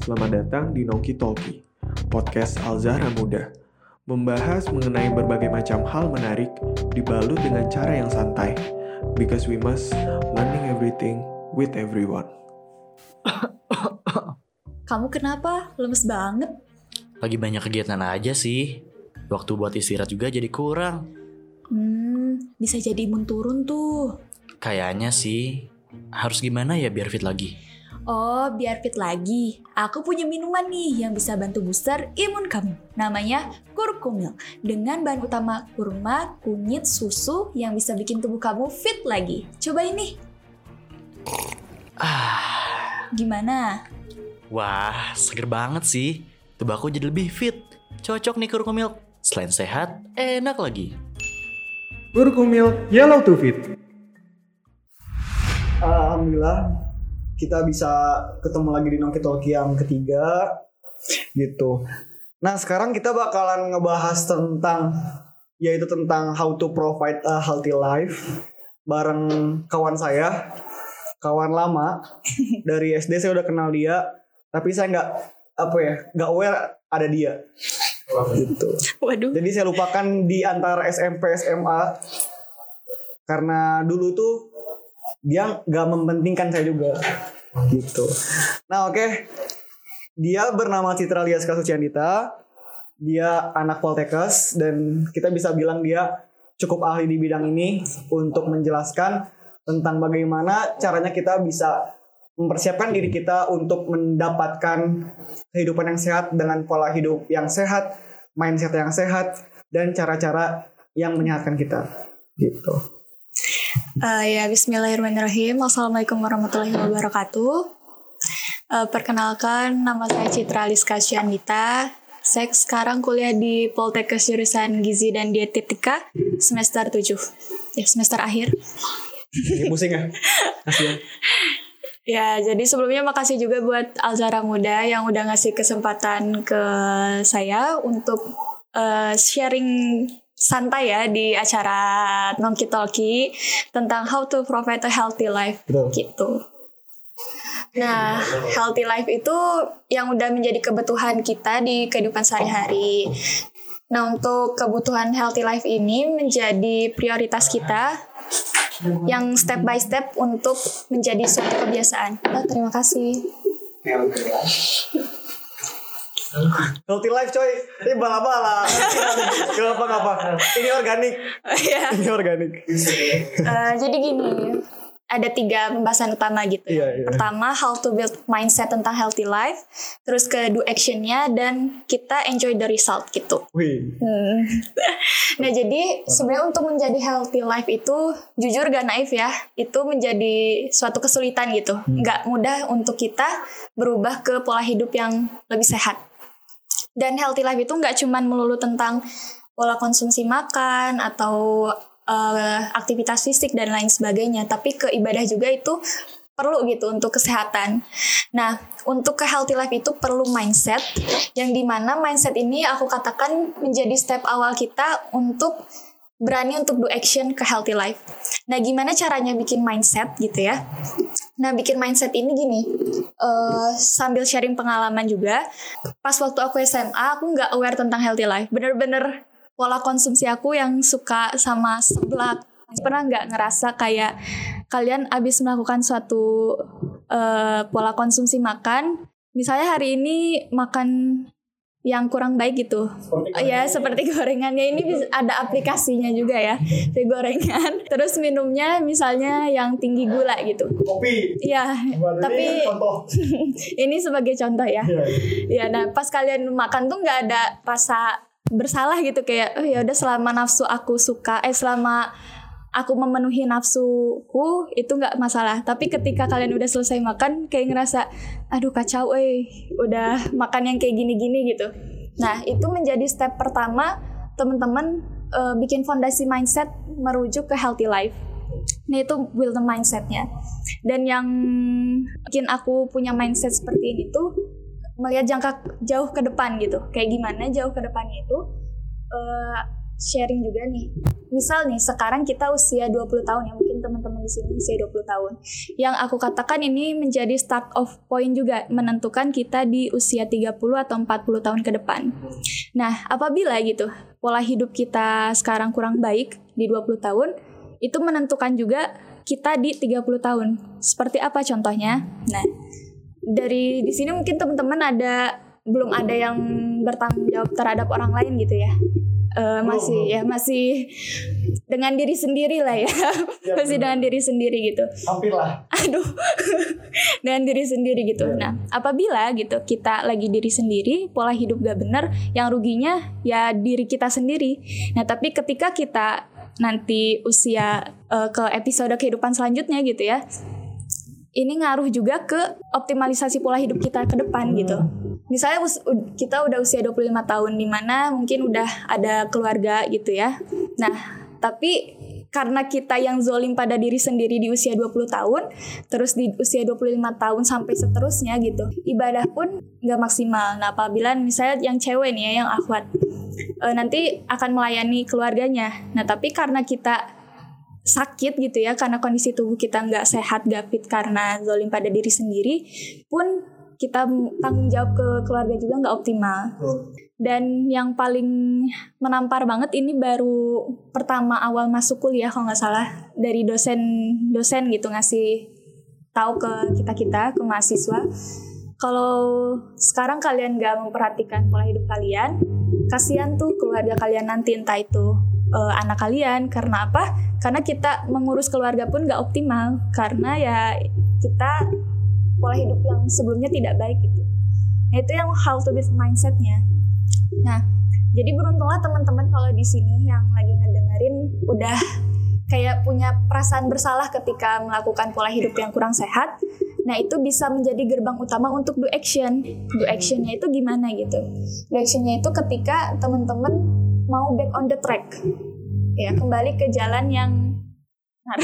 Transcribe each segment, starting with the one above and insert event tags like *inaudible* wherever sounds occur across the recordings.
Selamat datang di Noki Talki, podcast Al-Zahra Muda. Membahas mengenai berbagai macam hal menarik dibalut dengan cara yang santai. Because we must learning everything with everyone. Kamu kenapa? Lemes banget. Lagi banyak kegiatan aja sih. Waktu buat istirahat juga jadi kurang. Hmm, bisa jadi imun turun tuh. Kayaknya sih. Harus gimana ya biar fit lagi? Oh, biar fit lagi. Aku punya minuman nih yang bisa bantu booster imun kamu. Namanya Kurkumil. Dengan bahan utama kurma, kunyit, susu yang bisa bikin tubuh kamu fit lagi. Coba ini. Ah, Gimana? wah, seger banget sih. Tubuh aku jadi lebih fit. Cocok nih kurkumil. Selain sehat, enak lagi. Kurkumil Yellow to Fit. Alhamdulillah kita bisa ketemu lagi di Nongki Talki yang ketiga gitu. Nah sekarang kita bakalan ngebahas tentang yaitu tentang how to provide a healthy life bareng kawan saya, kawan lama *laughs* dari SD saya udah kenal dia, tapi saya nggak apa ya nggak aware ada dia gitu. Waduh. Jadi saya lupakan di antara SMP SMA karena dulu tuh dia nggak mementingkan saya juga gitu. Nah oke, dia bernama Citra Liaska Suciandita. Dia anak Poltekkes dan kita bisa bilang dia cukup ahli di bidang ini untuk menjelaskan tentang bagaimana caranya kita bisa mempersiapkan diri kita untuk mendapatkan kehidupan yang sehat dengan pola hidup yang sehat, mindset yang sehat, dan cara-cara yang menyehatkan kita. Gitu. Uh, ya, Bismillahirrahmanirrahim. Assalamualaikum warahmatullahi wabarakatuh. Uh, perkenalkan, nama saya Citra Liska Syandita. Saya sekarang kuliah di Poltekkes jurusan Gizi dan Dietetika semester 7. Ya, semester akhir. Ini pusing ya? Ya, jadi sebelumnya makasih juga buat Alzara Muda yang udah ngasih kesempatan ke saya untuk uh, sharing santai ya di acara Nongki Talki tentang how to provide a healthy life Betul. gitu. Nah, healthy life itu yang udah menjadi kebutuhan kita di kehidupan sehari-hari. Nah, untuk kebutuhan healthy life ini menjadi prioritas kita yang step by step untuk menjadi suatu kebiasaan. Oh, terima kasih. Healthy life coy, ini bala-bala. Gak apa apa. Ini organik. Ya, Ini organik. eh, jadi gini, ada tiga pembahasan utama gitu. Iya, iya. Pertama, how to build mindset tentang healthy life. Terus ke do actionnya dan kita enjoy the result gitu. Wih. Hmm. *laughs* nah jadi sebenarnya untuk menjadi healthy life itu jujur gak naif ya, itu menjadi suatu kesulitan gitu. Nggak mudah untuk kita berubah ke pola hidup yang lebih sehat. Dan healthy life itu nggak cuman melulu tentang pola konsumsi makan atau eh, aktivitas fisik dan lain sebagainya, tapi ke ibadah juga itu perlu gitu untuk kesehatan. Nah, untuk ke healthy life itu perlu mindset yang di mana mindset ini aku katakan menjadi step awal kita untuk berani untuk do action ke healthy life. Nah, gimana caranya bikin mindset gitu ya? Nah, bikin mindset ini gini, eh, sambil sharing pengalaman juga. Pas waktu aku SMA, aku nggak aware tentang healthy life. Bener-bener pola konsumsi aku yang suka sama seblak. Pernah nggak ngerasa kayak kalian abis melakukan suatu eh, pola konsumsi makan, misalnya hari ini makan yang kurang baik gitu. Ya seperti gorengannya ini bisa ada aplikasinya juga ya. *laughs* Di gorengan. Terus minumnya misalnya yang tinggi gula gitu. Kopi. Iya, tapi contoh. *laughs* ini sebagai contoh ya. Ya, nah pas kalian makan tuh nggak ada rasa bersalah gitu kayak oh ya udah selama nafsu aku suka eh selama aku memenuhi nafsuku itu nggak masalah. Tapi ketika kalian udah selesai makan kayak ngerasa aduh kacau eh udah makan yang kayak gini-gini gitu. Nah, itu menjadi step pertama teman-teman eh, bikin fondasi mindset merujuk ke healthy life. Nah itu build the mindsetnya. Dan yang bikin aku punya mindset seperti ini tuh melihat jangka jauh ke depan gitu. Kayak gimana jauh ke depannya itu? eh, sharing juga nih. Misal nih sekarang kita usia 20 tahun ya mungkin teman-teman di sini usia 20 tahun. Yang aku katakan ini menjadi start of point juga menentukan kita di usia 30 atau 40 tahun ke depan. Nah, apabila gitu pola hidup kita sekarang kurang baik di 20 tahun, itu menentukan juga kita di 30 tahun. Seperti apa contohnya? Nah, dari di sini mungkin teman-teman ada belum ada yang bertanggung jawab terhadap orang lain gitu ya. Uh, masih ya masih dengan diri sendiri lah ya, ya *laughs* masih bener. dengan diri sendiri gitu. Hampir lah. Aduh, *laughs* dengan diri sendiri gitu. Ya. Nah, apabila gitu kita lagi diri sendiri, pola hidup gak bener, yang ruginya ya diri kita sendiri. Nah, tapi ketika kita nanti usia uh, ke episode kehidupan selanjutnya gitu ya, ini ngaruh juga ke optimalisasi pola hidup kita ke depan gitu misalnya kita udah usia 25 tahun di mana mungkin udah ada keluarga gitu ya. Nah, tapi karena kita yang zolim pada diri sendiri di usia 20 tahun, terus di usia 25 tahun sampai seterusnya gitu, ibadah pun nggak maksimal. Nah, apabila misalnya yang cewek nih ya, yang akhwat, e, nanti akan melayani keluarganya. Nah, tapi karena kita sakit gitu ya, karena kondisi tubuh kita nggak sehat, gak karena zolim pada diri sendiri, pun kita tanggung jawab ke keluarga juga nggak optimal. Dan yang paling menampar banget ini baru pertama awal masuk kuliah kalau nggak salah. Dari dosen dosen gitu ngasih tahu ke kita kita ke mahasiswa. Kalau sekarang kalian nggak memperhatikan pola hidup kalian kasihan tuh keluarga kalian nanti entah itu uh, anak kalian. Karena apa? Karena kita mengurus keluarga pun nggak optimal. Karena ya kita pola hidup yang sebelumnya tidak baik gitu. Nah itu yang how to be mindsetnya. Nah jadi beruntunglah teman-teman kalau di sini yang lagi ngedengerin udah kayak punya perasaan bersalah ketika melakukan pola hidup yang kurang sehat. Nah itu bisa menjadi gerbang utama untuk do action. Do actionnya itu gimana gitu? Do actionnya itu ketika teman-teman mau back on the track, ya kembali ke jalan yang *laughs*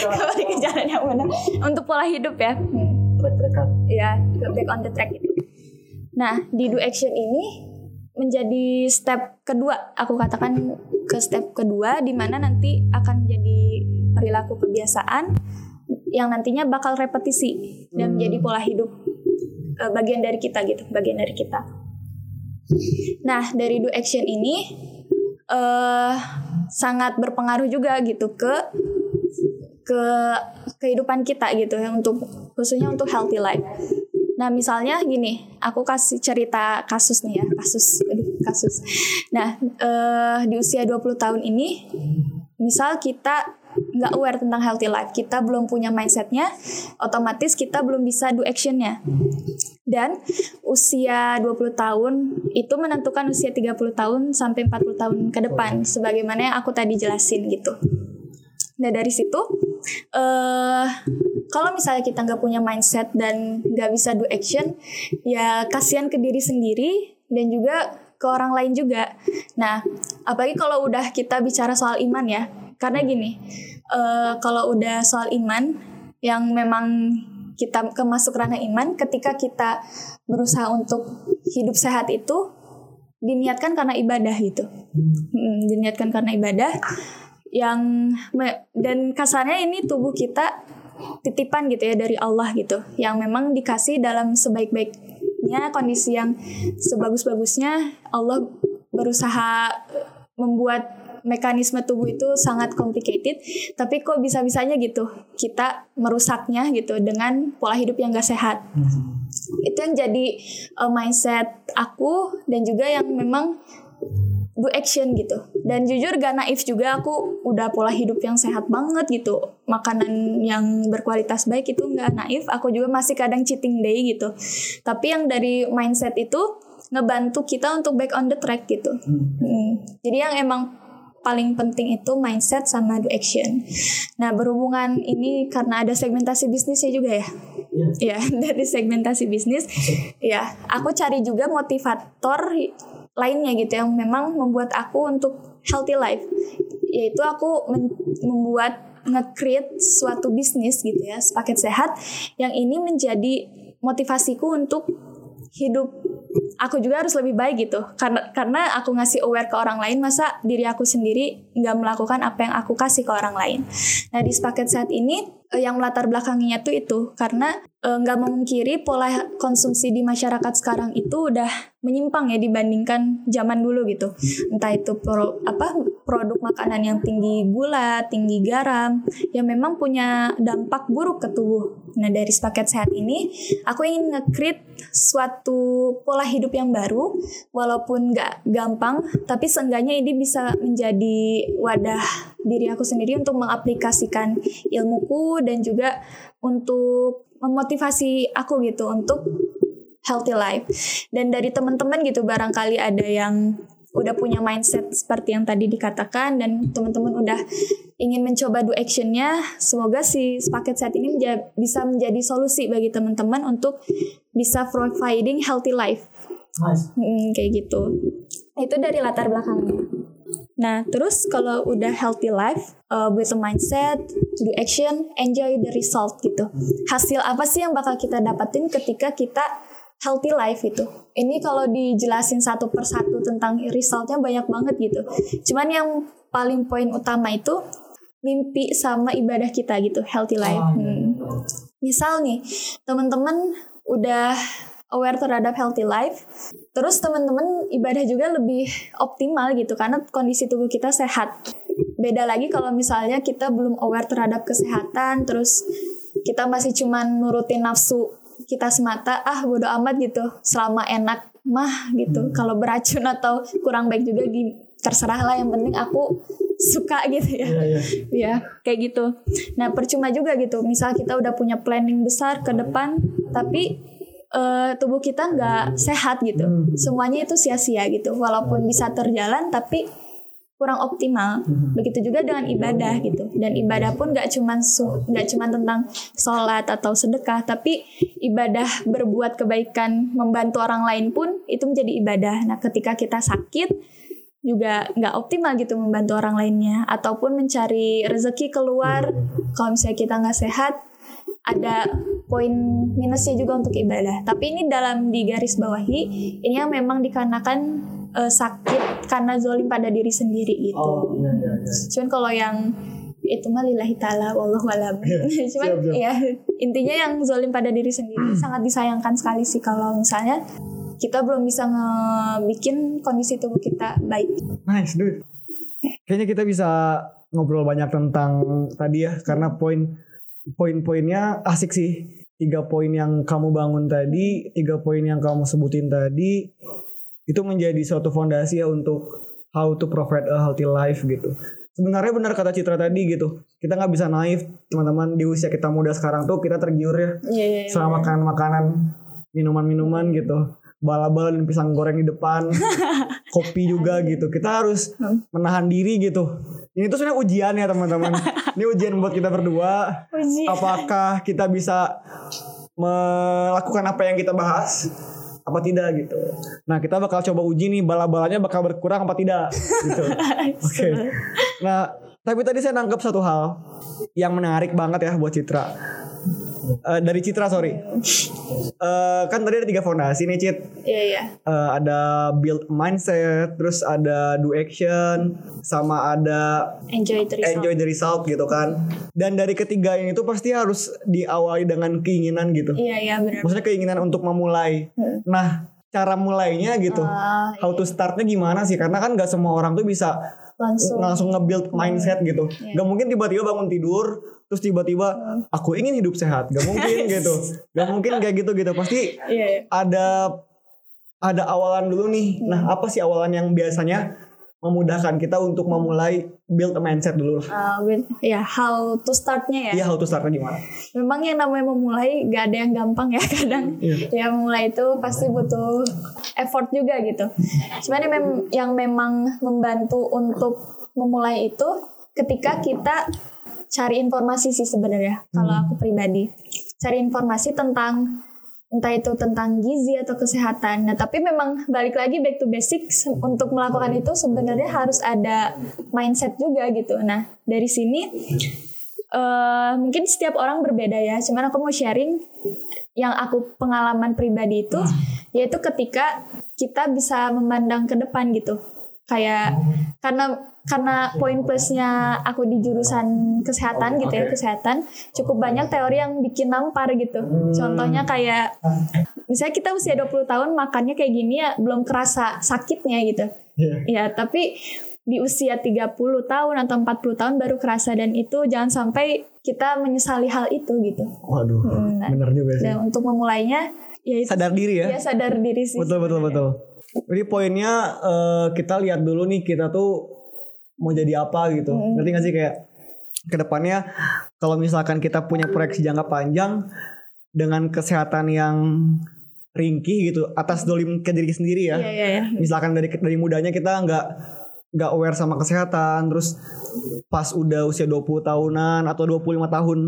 kembali ke jalan yang benar untuk pola hidup ya. Iya, back on the track itu. Nah, di do action ini menjadi step kedua, aku katakan ke step kedua di mana nanti akan menjadi perilaku kebiasaan yang nantinya bakal repetisi dan hmm. menjadi pola hidup uh, bagian dari kita gitu, bagian dari kita. Nah, dari do action ini uh, sangat berpengaruh juga gitu ke ke kehidupan kita gitu ya untuk khususnya untuk healthy life. Nah, misalnya gini, aku kasih cerita kasus nih ya, kasus, aduh, kasus. Nah, uh, di usia 20 tahun ini, misal kita nggak aware tentang healthy life, kita belum punya mindsetnya, otomatis kita belum bisa do actionnya. Dan usia 20 tahun itu menentukan usia 30 tahun sampai 40 tahun ke depan, sebagaimana yang aku tadi jelasin gitu. Nah dari situ, uh, kalau misalnya kita nggak punya mindset dan nggak bisa do action, ya kasihan ke diri sendiri dan juga ke orang lain juga. Nah, apalagi kalau udah kita bicara soal iman ya, karena gini, uh, kalau udah soal iman yang memang kita kemasuk ranah iman, ketika kita berusaha untuk hidup sehat itu diniatkan karena ibadah gitu, hmm, diniatkan karena ibadah yang dan kasarnya ini tubuh kita titipan gitu ya dari Allah gitu yang memang dikasih dalam sebaik-baiknya kondisi yang sebagus-bagusnya Allah berusaha membuat mekanisme tubuh itu sangat complicated tapi kok bisa-bisanya gitu kita merusaknya gitu dengan pola hidup yang gak sehat hmm. itu yang jadi uh, mindset aku dan juga yang memang do action gitu dan jujur gak naif juga aku udah pola hidup yang sehat banget gitu makanan yang berkualitas baik itu gak naif aku juga masih kadang cheating day gitu tapi yang dari mindset itu ngebantu kita untuk back on the track gitu hmm. Hmm. jadi yang emang paling penting itu mindset sama do action. Nah berhubungan ini karena ada segmentasi bisnisnya juga ya. Ya, *laughs* dari segmentasi bisnis. Ya, aku cari juga motivator lainnya gitu yang memang membuat aku untuk healthy life. Yaitu aku membuat nge-create suatu bisnis gitu ya paket sehat yang ini menjadi motivasiku untuk hidup aku juga harus lebih baik gitu. Karena karena aku ngasih aware ke orang lain masa diri aku sendiri nggak melakukan apa yang aku kasih ke orang lain. Nah di sepaket saat ini eh, yang melatar belakanginya tuh itu. Karena nggak memungkiri pola konsumsi di masyarakat sekarang itu udah menyimpang ya dibandingkan zaman dulu gitu. Entah itu pro, apa produk makanan yang tinggi gula tinggi garam yang memang punya dampak buruk ke tubuh. Nah dari sepaket sehat ini aku ingin nge-create suatu pola hidup yang baru walaupun nggak gampang tapi seenggaknya ini bisa menjadi wadah diri aku sendiri untuk mengaplikasikan ilmuku dan juga untuk memotivasi aku gitu untuk healthy life. Dan dari teman-teman gitu barangkali ada yang udah punya mindset seperti yang tadi dikatakan dan teman-teman udah ingin mencoba do actionnya semoga si paket set ini menja bisa menjadi solusi bagi teman-teman untuk bisa providing healthy life Nice. Hmm, kayak gitu itu dari latar belakangnya nah terus kalau udah healthy life uh, with a mindset to do action enjoy the result gitu hasil apa sih yang bakal kita dapatin ketika kita healthy life itu. Ini kalau dijelasin satu persatu tentang resultnya banyak banget gitu. Cuman yang paling poin utama itu mimpi sama ibadah kita gitu, healthy life. Hmm. Misal nih, teman-teman udah aware terhadap healthy life, terus teman-teman ibadah juga lebih optimal gitu karena kondisi tubuh kita sehat. Beda lagi kalau misalnya kita belum aware terhadap kesehatan, terus kita masih cuman nurutin nafsu kita semata ah bodo amat gitu. Selama enak mah gitu. Kalau beracun atau kurang baik juga di terserah lah yang penting aku suka gitu ya. Iya, iya. ya kayak gitu. Nah percuma juga gitu. Misal kita udah punya planning besar ke depan tapi eh, tubuh kita nggak sehat gitu. Semuanya itu sia-sia gitu. Walaupun bisa terjalan tapi kurang optimal. Begitu juga dengan ibadah gitu. Dan ibadah pun nggak cuman nggak cuman tentang sholat atau sedekah tapi ibadah berbuat kebaikan membantu orang lain pun itu menjadi ibadah. Nah ketika kita sakit juga nggak optimal gitu membantu orang lainnya. Ataupun mencari rezeki keluar. Kalau misalnya kita nggak sehat ada poin minusnya juga untuk ibadah tapi ini dalam digaris bawahi ini yang memang dikarenakan eh, sakit karena zolim pada diri sendiri gitu Oh, iya, iya, iya. cuman kalau yang itu mah lillahi ta'ala wallahu alam *laughs* cuman Iya, siap, siap. ya intinya yang zolim pada diri sendiri sangat disayangkan sekali sih kalau misalnya kita belum bisa ngebikin kondisi tubuh kita baik Nice, dude. Kayaknya kita bisa ngobrol banyak tentang tadi ya, karena poin poin-poinnya asik sih. Tiga poin yang kamu bangun tadi, tiga poin yang kamu sebutin tadi, itu menjadi suatu fondasi ya untuk how to provide a healthy life gitu. Sebenarnya benar kata Citra tadi gitu. Kita nggak bisa naif, teman-teman di usia kita muda sekarang tuh kita tergiur ya Iya, iya, iya. sama makanan-makanan, minuman-minuman gitu. Bala-bala dan pisang goreng di depan, *laughs* kopi juga gitu. Kita harus menahan diri gitu. Ini tuh sebenarnya ujian ya teman-teman. *laughs* Ini ujian buat kita berdua. Ujian. Apakah kita bisa melakukan apa yang kita bahas? Apa tidak gitu. Nah kita bakal coba uji nih bala-balanya bakal berkurang apa tidak gitu. *laughs* Oke. Nah tapi tadi saya nangkep satu hal yang menarik banget ya buat Citra. Eh, dari Citra sorry. Eh, kan tadi ada tiga fondasi nih Cit. Iya, iya. Eh, ada build mindset, terus ada do action, sama ada Enjoy the result. enjoy the result gitu kan. Dan dari ketiga ini tuh pasti harus diawali dengan keinginan gitu. Iya, iya benar. Maksudnya keinginan untuk memulai. Hmm. Nah, cara mulainya gitu. Ah, How to startnya gimana sih? Karena kan nggak semua orang tuh bisa langsung. langsung nge-build mindset gitu. Iya. Gak mungkin tiba-tiba bangun tidur terus tiba-tiba aku ingin hidup sehat. Gak mungkin *laughs* gitu. Gak mungkin kayak gitu gitu. Pasti Iya, iya. ada ada awalan dulu nih. Nah, apa sih awalan yang biasanya memudahkan kita untuk memulai build a mindset dulu lah. Uh, with- ya, how to startnya ya. Iya, how to startnya gimana? Memang yang namanya memulai gak ada yang gampang ya *laughs* kadang. Iya. Ya memulai itu pasti butuh effort juga gitu. Cuman yang, mem- yang memang membantu untuk memulai itu ketika kita cari informasi sih sebenarnya. Kalau aku pribadi cari informasi tentang entah itu tentang gizi atau kesehatan. Nah, tapi memang balik lagi back to basics untuk melakukan itu sebenarnya harus ada mindset juga gitu. Nah, dari sini eh mungkin setiap orang berbeda ya. Cuman aku mau sharing yang aku pengalaman pribadi itu yaitu ketika kita bisa memandang ke depan gitu kayak karena karena poin plusnya aku di jurusan kesehatan gitu ya kesehatan cukup banyak teori yang bikin nampar gitu contohnya kayak misalnya kita usia 20 tahun makannya kayak gini ya belum kerasa sakitnya gitu Iya. ya tapi di usia 30 tahun atau 40 tahun baru kerasa dan itu jangan sampai kita menyesali hal itu gitu Waduh, Hmm, nah, bener juga sih. dan untuk memulainya ya itu Sadar diri ya. ya sadar diri sih betul betul betul. Jadi poinnya eh, kita lihat dulu nih kita tuh mau jadi apa gitu. Ngerti gak sih kayak ke depannya kalau misalkan kita punya proyeksi jangka panjang dengan kesehatan yang ringkih gitu atas dolim ke diri sendiri ya. Iya, iya, iya. Misalkan dari dari mudanya kita nggak nggak aware sama kesehatan terus pas udah usia 20 tahunan atau 25 tahun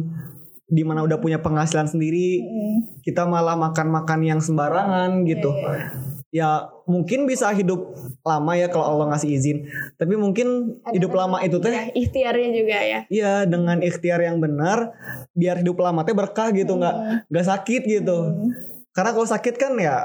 di mana udah punya penghasilan sendiri Hmm. kita malah makan-makan yang sembarangan gitu. Ya mungkin bisa hidup lama ya kalau Allah ngasih izin. Tapi mungkin Ada hidup lama itu teh ya, ikhtiarnya juga ya Iya dengan ikhtiar yang benar biar hidup lama teh berkah gitu nggak nggak sakit gitu. Karena kalau sakit kan ya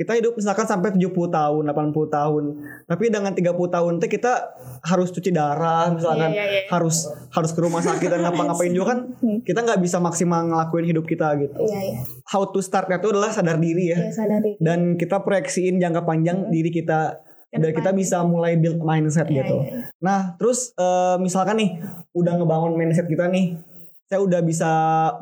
kita hidup misalkan sampai 70 tahun, 80 tahun. Tapi dengan 30 tahun teh kita harus cuci darah misalkan Iya, iya, iya. harus harus ke rumah sakit dan ngapa-ngapain juga kan kita nggak bisa maksimal ngelakuin hidup kita gitu. iya iya How to startnya itu adalah sadar diri ya ya sadari dan kita proyeksiin jangka panjang diri kita dan kita bisa mulai build mindset Iya, gitu. iya, iya. Nah, terus eh, misalkan nih udah ngebangun mindset kita nih, saya udah bisa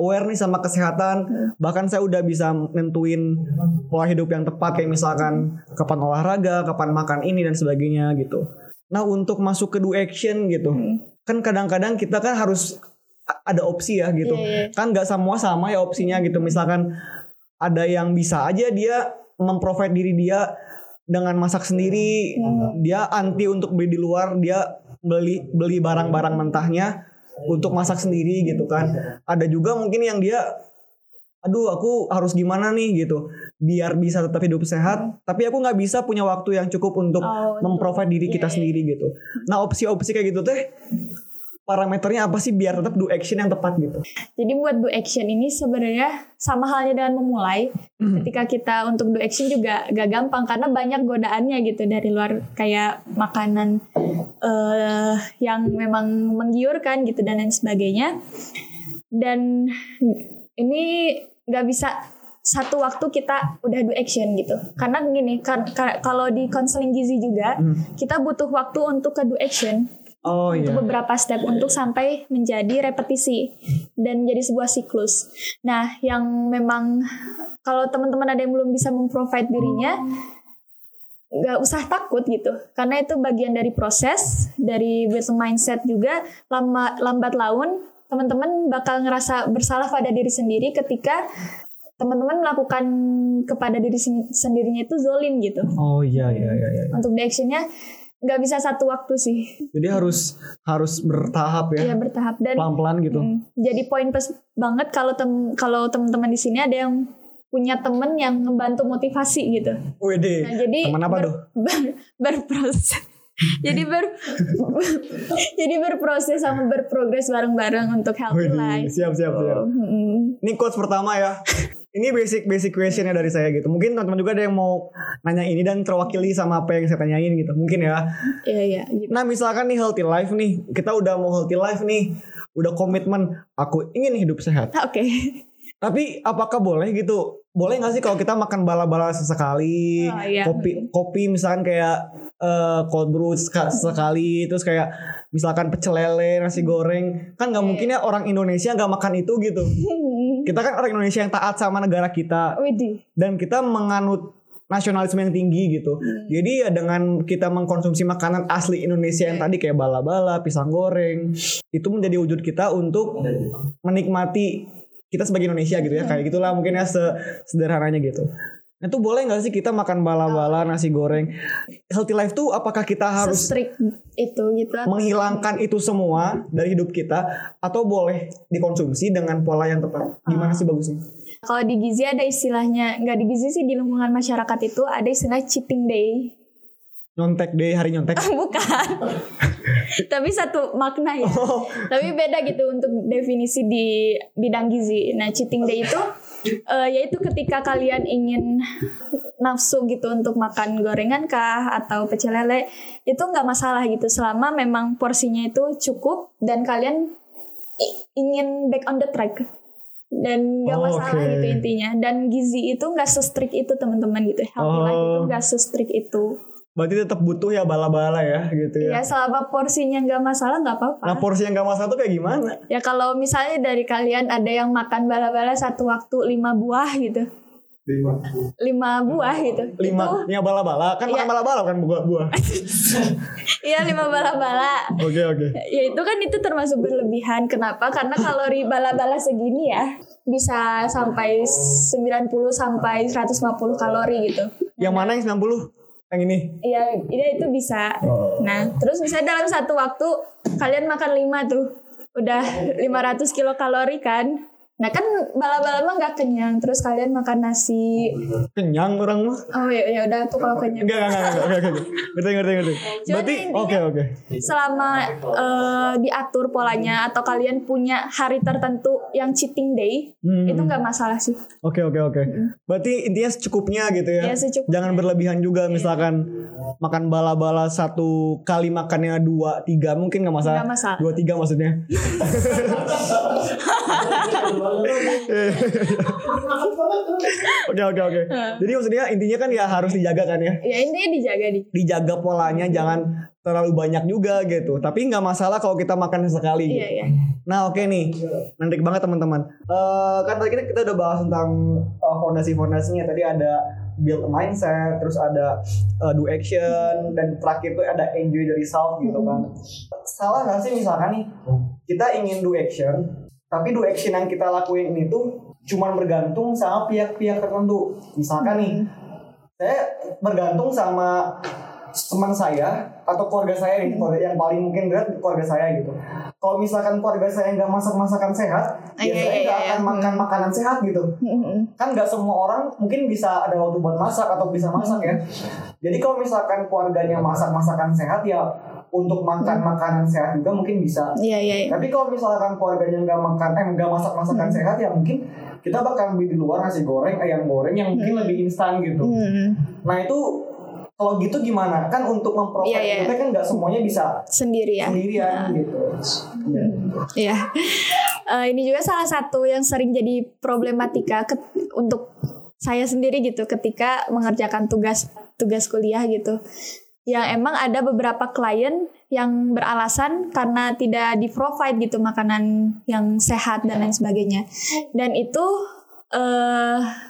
aware nih sama kesehatan, Hmm. bahkan saya udah bisa nentuin pola hidup yang tepat kayak misalkan kapan olahraga, kapan makan ini dan sebagainya gitu. Nah, untuk masuk ke do action gitu, Hmm. kan kadang-kadang kita kan harus ada opsi ya gitu. Iya, iya. Kan nggak semua sama ya opsinya gitu. Misalkan ada yang bisa aja dia memprovide diri dia dengan masak sendiri, Hmm. dia anti untuk beli di luar, dia beli beli barang-barang mentahnya untuk masak sendiri gitu kan. Ada juga mungkin yang dia aduh aku harus gimana nih gitu biar bisa tetap hidup sehat tapi aku nggak bisa punya waktu yang cukup untuk Oh, memprovide diri iya, kita iya. sendiri gitu nah opsi-opsi kayak gitu teh parameternya apa sih biar tetap do action yang tepat gitu Jadi buat do action ini sebenarnya sama halnya dengan memulai. Ketika kita untuk do action juga gak gampang karena banyak godaannya gitu dari luar kayak makanan eh yang memang menggiurkan gitu dan lain sebagainya. Dan ini gak bisa satu waktu kita udah do action gitu. Karena gini, kan- ka- kalau di konseling gizi juga kita butuh waktu untuk ke do action oh untuk iya beberapa step untuk sampai menjadi repetisi dan menjadi sebuah siklus. Nah, yang memang kalau teman-teman ada yang belum bisa memprovide dirinya, nggak usah takut gitu, karena itu bagian dari proses, dari build mindset juga. Lama, lambat laun, teman-teman bakal ngerasa bersalah pada diri sendiri ketika teman-teman melakukan kepada diri sen- sendirinya itu zolim gitu. oh iya iya iya, iya. Untuk di actionnya nggak bisa satu waktu sih, jadi harus harus bertahap ya ya bertahap dan pelan-pelan gitu Hmm, Jadi poin plus banget kalau tem kalau teman-teman di sini ada yang punya temen yang membantu motivasi gitu. WD Nah, jadi teman apa ber- tuh *laughs* ber- berproses. *laughs* jadi ber *laughs* jadi berproses sama berprogres bareng-bareng untuk healthy life. siap siap siap Mm-mm. Ini quotes pertama ya. Ini basic basic questionnya dari saya gitu. Mungkin teman-teman juga ada yang mau nanya ini dan terwakili sama apa yang saya tanyain gitu. Mungkin ya. Iya iya. gitu. Nah misalkan nih healthy life nih, kita udah mau healthy life nih, udah komitmen aku ingin hidup sehat. Oke. *laughs* Tapi apakah boleh gitu? Boleh nggak sih kalau kita makan bala-bala sesekali, Oh, iya. kopi kopi misalkan kayak eh, cold brew seka- sekali, terus kayak misalkan pecel lele, nasi goreng, kan nggak Iya, mungkin ya orang Indonesia nggak makan itu gitu. *laughs* Kita kan orang Indonesia yang taat sama negara kita Widih. dan kita menganut nasionalisme yang tinggi gitu. Jadi ya dengan kita mengkonsumsi makanan asli Indonesia yang tadi kayak bala-bala, pisang goreng, itu menjadi wujud kita untuk menikmati kita sebagai Indonesia gitu ya. Kayak gitulah mungkin ya se- sederhananya gitu. Nah, itu boleh nggak sih kita makan bala-bala, nasi goreng? Healthy life tuh apakah kita harus Se-strict itu gitu. menghilangkan itu semua dari hidup kita atau boleh dikonsumsi dengan pola yang tepat? Gimana sih bagusnya? Kalau di gizi ada istilahnya, nggak di gizi sih di lingkungan masyarakat itu ada istilah cheating day. Nyontek deh hari nyontek. *laughs* bukan *laughs* tapi satu makna ya Oh. tapi beda gitu untuk definisi di bidang gizi nah cheating day itu eh, yaitu ketika kalian ingin nafsu gitu untuk makan gorengan kah atau pecel lele itu nggak masalah gitu selama memang porsinya itu cukup dan kalian ingin back on the track dan nggak Oh, masalah oke. gitu intinya dan gizi itu nggak se-strict itu teman-teman gitu healthy life itu Oh. nggak se-strict itu Berarti tetap butuh ya bala-bala ya gitu ya. ya selama porsinya nggak masalah nggak apa-apa Nah porsi yang gak masalah tuh kayak gimana? Ya kalau misalnya dari kalian ada yang makan bala-bala satu waktu lima buah gitu, Lima. lima buah gitu. Lima. Itu, Yang bala-bala kan makan Iya. bala-bala kan buah-buah. *laughs* iya lima bala-bala. Oke oke. Ya itu kan itu termasuk berlebihan. Kenapa? Karena kalori bala-bala segini ya bisa sampai 90 sampai 150 kalori gitu. Yang mana yang 90? Yang ini. Iya, iya itu bisa. Oh. Nah, terus misalnya dalam satu waktu kalian makan lima tuh, udah 500 kilokalori kan? Nah kan bala-bala mah nggak kenyang, terus kalian makan nasi. Kenyang orang mah. Oh ya, ya udah tuh kalau kenyang. Enggak enggak enggak enggak. Oke. Ngerti ngerti ngerti. Berarti oke oke. Selama eh, diatur polanya atau kalian punya hari tertentu yang cheating day, Hmm. itu nggak masalah sih. Oke oke oke. Berarti intinya secukupnya gitu ya. Iya, secukupnya. Jangan berlebihan juga misalkan makan bala-bala satu kali makannya dua tiga mungkin nggak masalah. Masalah. Dua tiga maksudnya. Oke oke oke. Jadi maksudnya intinya kan ya harus dijaga kan ya. Ya intinya dijaga di. Dijaga polanya jangan terlalu banyak juga gitu. Tapi nggak masalah kalau kita makan sekali. Iya gitu. iya. Nah oke nih, menarik banget teman-teman. Eh kan tadi kita, kita udah bahas tentang eh, fondasi-fondasinya. Tadi ada build a mindset, terus ada eh, do action, dan terakhir tuh ada enjoy the result gitu kan. Salah nggak sih misalkan nih, kita ingin do action, tapi do action yang kita lakuin ini tuh cuman bergantung sama pihak-pihak tertentu. Misalkan nih, saya bergantung sama teman saya atau keluarga saya nih, keluarga yang paling mungkin berat keluarga saya gitu. Kalau misalkan keluarga saya nggak masak masakan sehat, ya Iya, saya iya, nggak iya. akan makan makanan sehat gitu. Kan nggak semua orang mungkin bisa ada waktu buat masak atau bisa masak ya. Jadi kalau misalkan keluarganya masak masakan sehat ya untuk makan makanan sehat juga mungkin bisa. Iya iya. iya. Tapi kalau misalkan keluarganya nggak makan, eh nggak masak masakan Hmm. sehat ya mungkin kita bakal beli di luar nasi goreng, ayam goreng yang mungkin lebih instan gitu. Hmm. Nah itu kalau gitu gimana? Kan untuk memprovide Iya, iya. kita kan nggak semuanya bisa Sendiri ya. sendirian gitu. Iya. Iya. Eh, ini juga salah satu yang sering jadi problematika ke- untuk saya sendiri gitu ketika mengerjakan tugas tugas kuliah gitu. Yang emang ada beberapa klien yang beralasan karena tidak di provide gitu makanan yang sehat dan lain sebagainya. Dan itu eh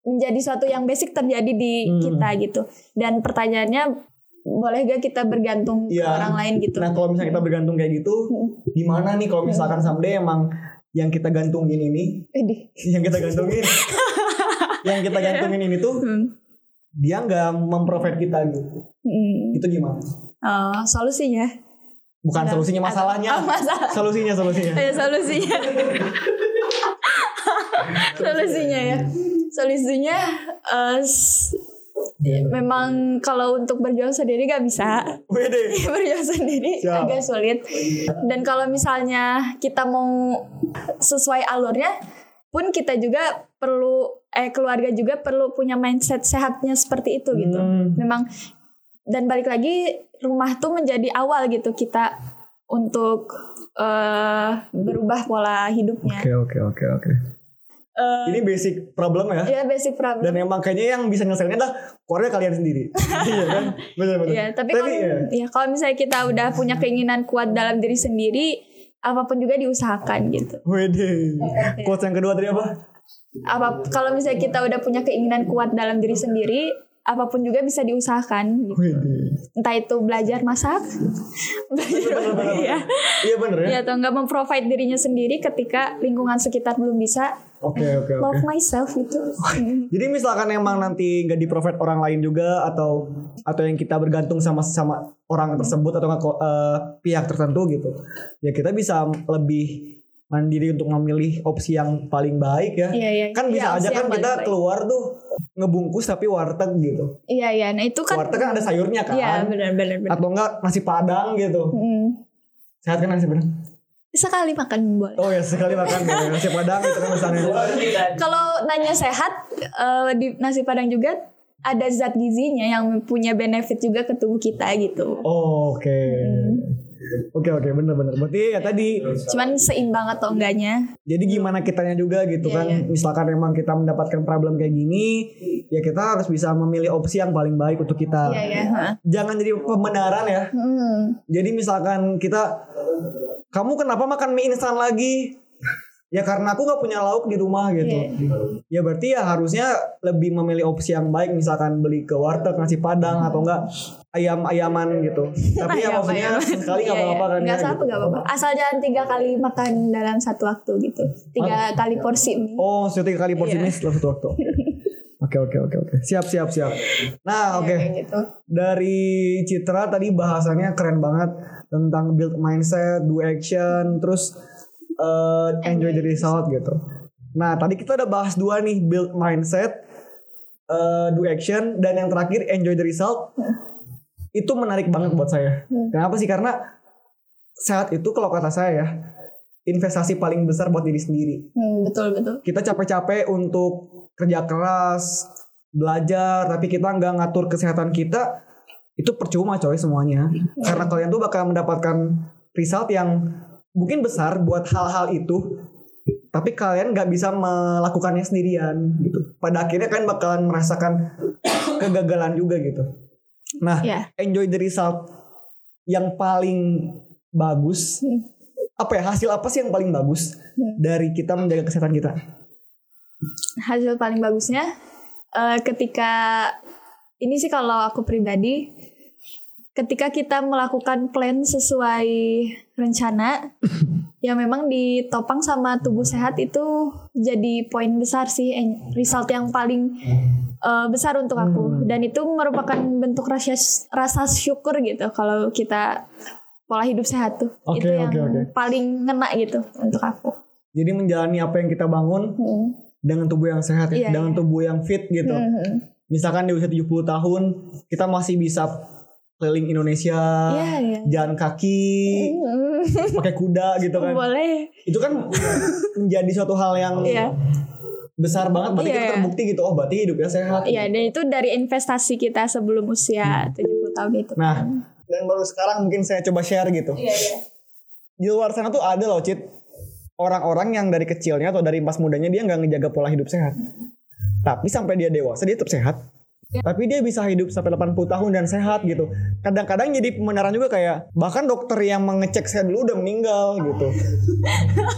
menjadi suatu yang basic terjadi di Hmm. kita gitu. Dan pertanyaannya boleh gak kita bergantung ke Iya. orang lain gitu? Nah kalau misalnya kita bergantung kayak gitu, gimana nih kalau misalkan someday emang yang kita gantungin ini, Widih. yang kita gantungin, *laughs* yang kita gantungin ini tuh Hmm. dia nggak memprovide kita gitu. Hmm. Itu gimana? Oh, solusinya. Bukan solusinya masalahnya. Oh, masalah. Solusinya solusinya. Ya solusinya. *laughs* solusinya ya. Solusinya eh, s- memang kalau untuk berjuang sendiri gak bisa. *laughs* Berjuang sendiri Siap. agak sulit. Dan kalau misalnya kita mau sesuai alurnya pun kita juga perlu eh keluarga juga perlu punya mindset sehatnya seperti itu gitu. Hmm. Memang dan balik lagi rumah tuh menjadi awal gitu kita untuk eh berubah pola hidupnya. Oke oke oke oke. Eh, Ini basic problem ya. ya basic problem. Dan emang kayaknya yang bisa nyelesainnya adalah keluarga kalian sendiri. *laughs* iya kan? Benar benar. Iya, tapi kalau ya. ya kalau misalnya kita udah punya keinginan kuat dalam diri sendiri, apa pun juga diusahakan gitu. Wede. Quotes yang kedua tadi apa? Apa kalau misalnya kita udah punya keinginan kuat dalam diri sendiri, apa pun juga bisa diusahakan gitu. Entah itu belajar masak, *laughs* belajar ya, Iya bener ya. ya atau nggak memprovide dirinya sendiri ketika lingkungan sekitar belum bisa Oke oke oke. love myself gitu. Hmm. *laughs* Jadi misalkan emang nanti nggak di provide orang lain juga atau atau yang kita bergantung sama sama orang tersebut atau eh, pihak tertentu gitu, ya kita bisa lebih mandiri untuk memilih opsi yang paling baik ya. Iya iya. Kan bisa Iya, aja kan kita baik. keluar tuh ngebungkus tapi warteg gitu. Iya iya. Nah itu kan. Warteg kan ada sayurnya kan. Iya benar benar. Atau enggak nasi padang gitu. Hmm. Sehat kan nasi padang? Sekali makan boleh. Oh ya sekali makan boleh. nasi padang itu kan misalnya. Kalau nanya sehat eh, di nasi padang juga ada zat gizinya yang punya benefit juga ke tubuh kita gitu. Oh, Oke. Oke oke bener-bener. Berarti ya tadi Cuman seimbang atau enggaknya. Jadi gimana kitanya juga gitu Iya, kan. iya. Misalkan memang kita mendapatkan problem kayak gini, ya kita harus bisa memilih opsi yang paling baik untuk kita. Iya iya. ha. Jangan jadi pembenaran ya. Hmm. Jadi misalkan kita, kamu kenapa makan mie instan lagi? Ya karena aku nggak punya lauk di rumah gitu. Iya. Ya berarti ya harusnya lebih memilih opsi yang baik. Misalkan beli ke warteg nasi padang atau enggak ayam-ayaman gitu. Tapi ya Ayam, maksudnya ayam. sekali nggak Iya, apa-apa iya. kan Nggak ya. apa gitu. nggak apa-apa. Asal jangan tiga kali makan dalam satu waktu gitu. Tiga kali porsi mie. Oh, sudah tiga kali porsi Iya. mie dalam satu waktu. *laughs* Oke oke oke oke. Siap siap siap. Nah oke. Iya, kayak gitu. Dari Citra tadi bahasannya keren banget tentang build mindset, do action, terus uh, enjoy the result gitu. Nah tadi kita udah bahas dua nih build mindset, uh, do action, dan yang terakhir enjoy the result. Itu menarik banget buat saya. Kenapa sih? Karena sehat itu kalau kata saya ya investasi paling besar buat diri sendiri Hmm, betul betul. kita capek-capek untuk kerja keras, belajar, tapi kita nggak ngatur kesehatan kita, itu percuma coy semuanya. Karena kalian tuh bakal mendapatkan result yang mungkin besar buat hal-hal itu, tapi kalian nggak bisa melakukannya sendirian gitu. Pada akhirnya kalian bakalan merasakan *coughs* kegagalan juga gitu. Nah, Iya. enjoy the result yang paling bagus. Hmm. Apa ya hasil apa sih yang paling bagus dari kita menjaga kesehatan kita? hasil paling bagusnya eh, ketika ini sih kalau aku pribadi ketika kita melakukan plan sesuai rencana *laughs* yang memang ditopang sama tubuh sehat itu jadi poin besar sih en- result yang paling eh, besar untuk aku dan itu merupakan bentuk rasa rasa syukur gitu kalau kita pola hidup sehat tuh Oke, itu yang oke, oke. paling ngena gitu untuk aku Jadi menjalani apa yang kita bangun Hmm. dengan tubuh yang sehat, ya, Iya, dengan iya. tubuh yang fit gitu. Hmm. Misalkan di usia 70 tahun kita masih bisa keliling Indonesia, Iya, iya. jalan kaki, Hmm. pakai kuda gitu kan. Boleh. Itu kan menjadi suatu hal yang Iya. besar banget berarti Iya. kita terbukti gitu. Oh, berarti hidupnya sehat. Iya, dan itu dari investasi kita sebelum usia 70 tahun itu. Nah, dan baru sekarang mungkin saya coba share gitu. Iya, iya. Di luar sana tuh ada loh, Cit. Orang-orang yang dari kecilnya atau dari pas mudanya dia nggak ngejaga pola hidup sehat. Tapi sampai dia dewasa dia tetap sehat. Tapi dia bisa hidup sampai 80 tahun dan sehat gitu. Kadang-kadang jadi pembenaran juga kayak bahkan dokter yang mengecek saya dulu udah meninggal gitu.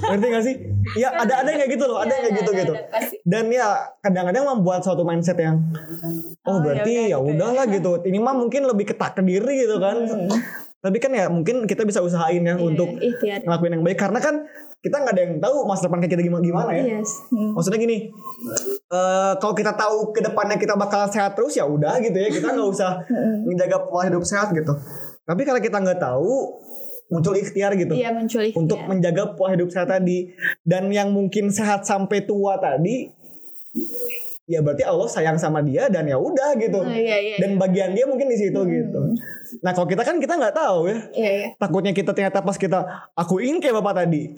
Ngerti gak sih? Ya ada ada yang kayak gitu loh, ada yang kayak gitu gitu. Dan ya kadang-kadang membuat suatu mindset yang oh, Oh, berarti ya ya udah gitu udahlah gitu. Ini mah mungkin lebih ketak ke diri gitu kan. Tapi kan ya mungkin kita bisa usahain ya untuk ikhtiar. ngelakuin yang baik karena kan kita nggak ada yang tahu masa depan kayak kita gimana gimana ya. Yes. Hmm. Maksudnya gini, eh kalau kita tahu ke depannya kita bakal sehat terus ya udah gitu ya kita nggak *laughs* usah menjaga pola hidup sehat gitu. Tapi kalau kita nggak tahu muncul ikhtiar gitu Iya muncul ikhtiar. untuk menjaga pola hidup sehat tadi dan yang mungkin sehat sampai tua tadi ya berarti Allah sayang sama dia dan ya udah gitu. Oh, iya, iya, dan bagian dia mungkin di situ gitu. Nah kalau kita kan kita nggak tahu ya. Iya, iya. takutnya kita ternyata pas kita akuin kayak bapak tadi.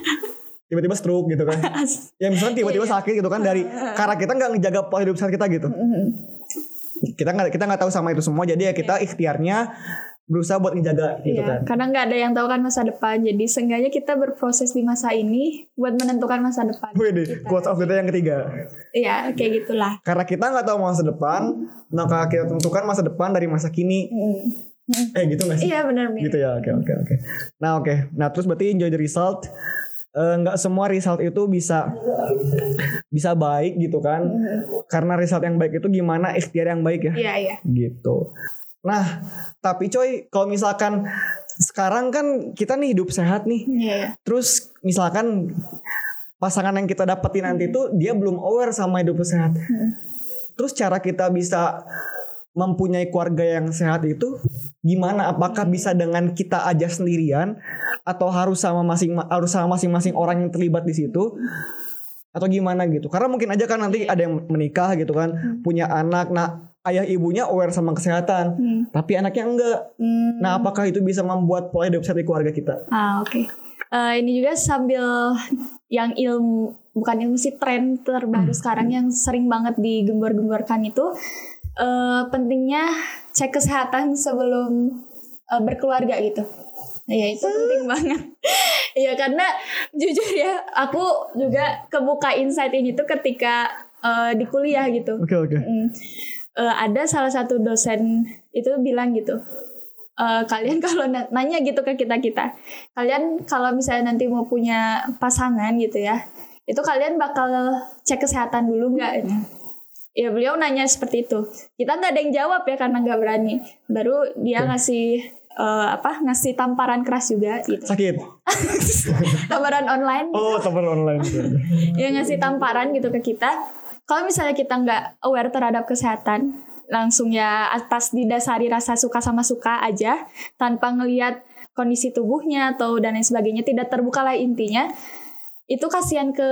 *laughs* Tiba-tiba stroke gitu kan. Ya misalnya tiba-tiba Iya, sakit gitu kan dari karena kita nggak ngejaga pola hidup sehat kita gitu. Kita nggak kita nggak tahu sama itu semua jadi ya kita ikhtiarnya berusaha buat ngejaga gitu Iya, kan. karena nggak ada yang tahu kan masa depan. Jadi seenggaknya kita berproses di masa ini buat menentukan masa depan. Wih deh, quotes of the yang ketiga. Iya, kayak gitulah. karena kita nggak tahu masa depan maka kita tentukan masa depan dari masa kini. Hmm. eh gitu nggak sih? Iya benar gitu ya oke oke oke. Nah oke. Nah terus berarti enjoy the result. Eh, nggak semua result itu bisa bisa baik gitu kan. Karena result yang baik itu gimana? Ikhtiar yang baik ya? Iya, iya. gitu nah tapi coy kalau misalkan sekarang kan kita nih hidup sehat nih. Iya, iya. terus misalkan pasangan yang kita dapetin nanti itu dia belum aware sama hidup sehat. Terus cara kita bisa mempunyai keluarga yang sehat itu gimana? Apakah bisa dengan kita aja sendirian? Atau harus sama masing harus sama masing-masing orang yang terlibat di situ? Atau gimana gitu? Karena mungkin aja kan nanti ada yang menikah gitu kan punya anak. Nah ayah ibunya aware sama kesehatan Hmm. tapi anaknya enggak Hmm. nah apakah itu bisa membuat pola hidup sehat di keluarga kita Ah oke. Eh, ini juga sambil yang ilmu bukan ilmu sih tren terbaru sekarang yang sering banget digembor-gemborkan itu eh, pentingnya cek kesehatan sebelum eh, berkeluarga gitu. Ya itu penting banget. *laughs* Iya karena jujur ya aku juga kebuka insight ini tuh ketika eh, di kuliah gitu. oke oke Mm. Eh, ada salah satu dosen itu bilang gitu eh, kalian *laughs* kalau na- nanya gitu ke kita kita kalian kalau misalnya nanti mau punya pasangan gitu ya itu kalian bakal cek kesehatan dulu nggak? Ya beliau nanya seperti itu. Kita nggak ada yang jawab ya karena nggak berani. Baru dia ngasih eh, apa ngasih tamparan keras juga gitu. Sakit? *laughs* Tamparan online oh teman online. *laughs* Yang ngasih tamparan gitu ke kita kalau misalnya kita nggak aware terhadap kesehatan langsung ya atas didasari rasa suka sama suka aja tanpa ngelihat kondisi tubuhnya atau dan lain sebagainya tidak terbuka lah intinya itu kasihan ke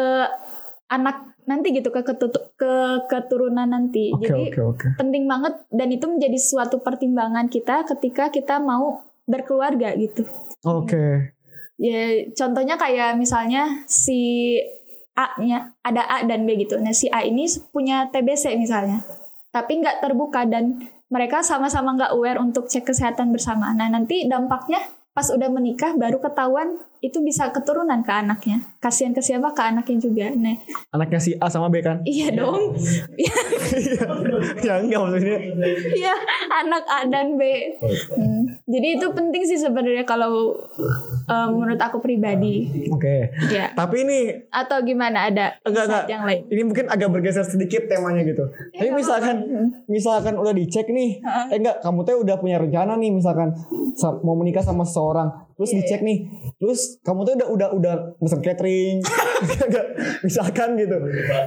anak nanti gitu ke ketutu- ke keturunan nanti. Oke jadi oke oke. penting banget dan itu menjadi suatu pertimbangan kita ketika kita mau berkeluarga gitu. Oke. Ya, contohnya kayak misalnya si A-nya ada A dan B gitu. Nah, si A ini punya TBC misalnya, tapi nggak terbuka dan mereka sama-sama nggak aware untuk cek kesehatan bersama. Nah, nanti dampaknya pas udah menikah baru ketahuan itu bisa keturunan ke anaknya. Kasihan ke siapa? Ke anaknya juga. Nah, anaknya si A sama B kan iya dong. ya enggak maksudnya Iya, anak A dan B. Hmm. Jadi itu penting sih sebenarnya kalau eh, menurut aku pribadi. oke Ya. tapi ini Atau gimana ada Enggak, enggak. yang lain? Ini mungkin agak bergeser sedikit temanya gitu. Tapi misalkan misalkan udah dicek nih, eh enggak, kamu teh udah punya rencana nih misalkan sa- mau menikah sama seseorang, terus dicek nih, terus kamu tuh udah udah udah pesen catering, *laughs* misalkan gitu,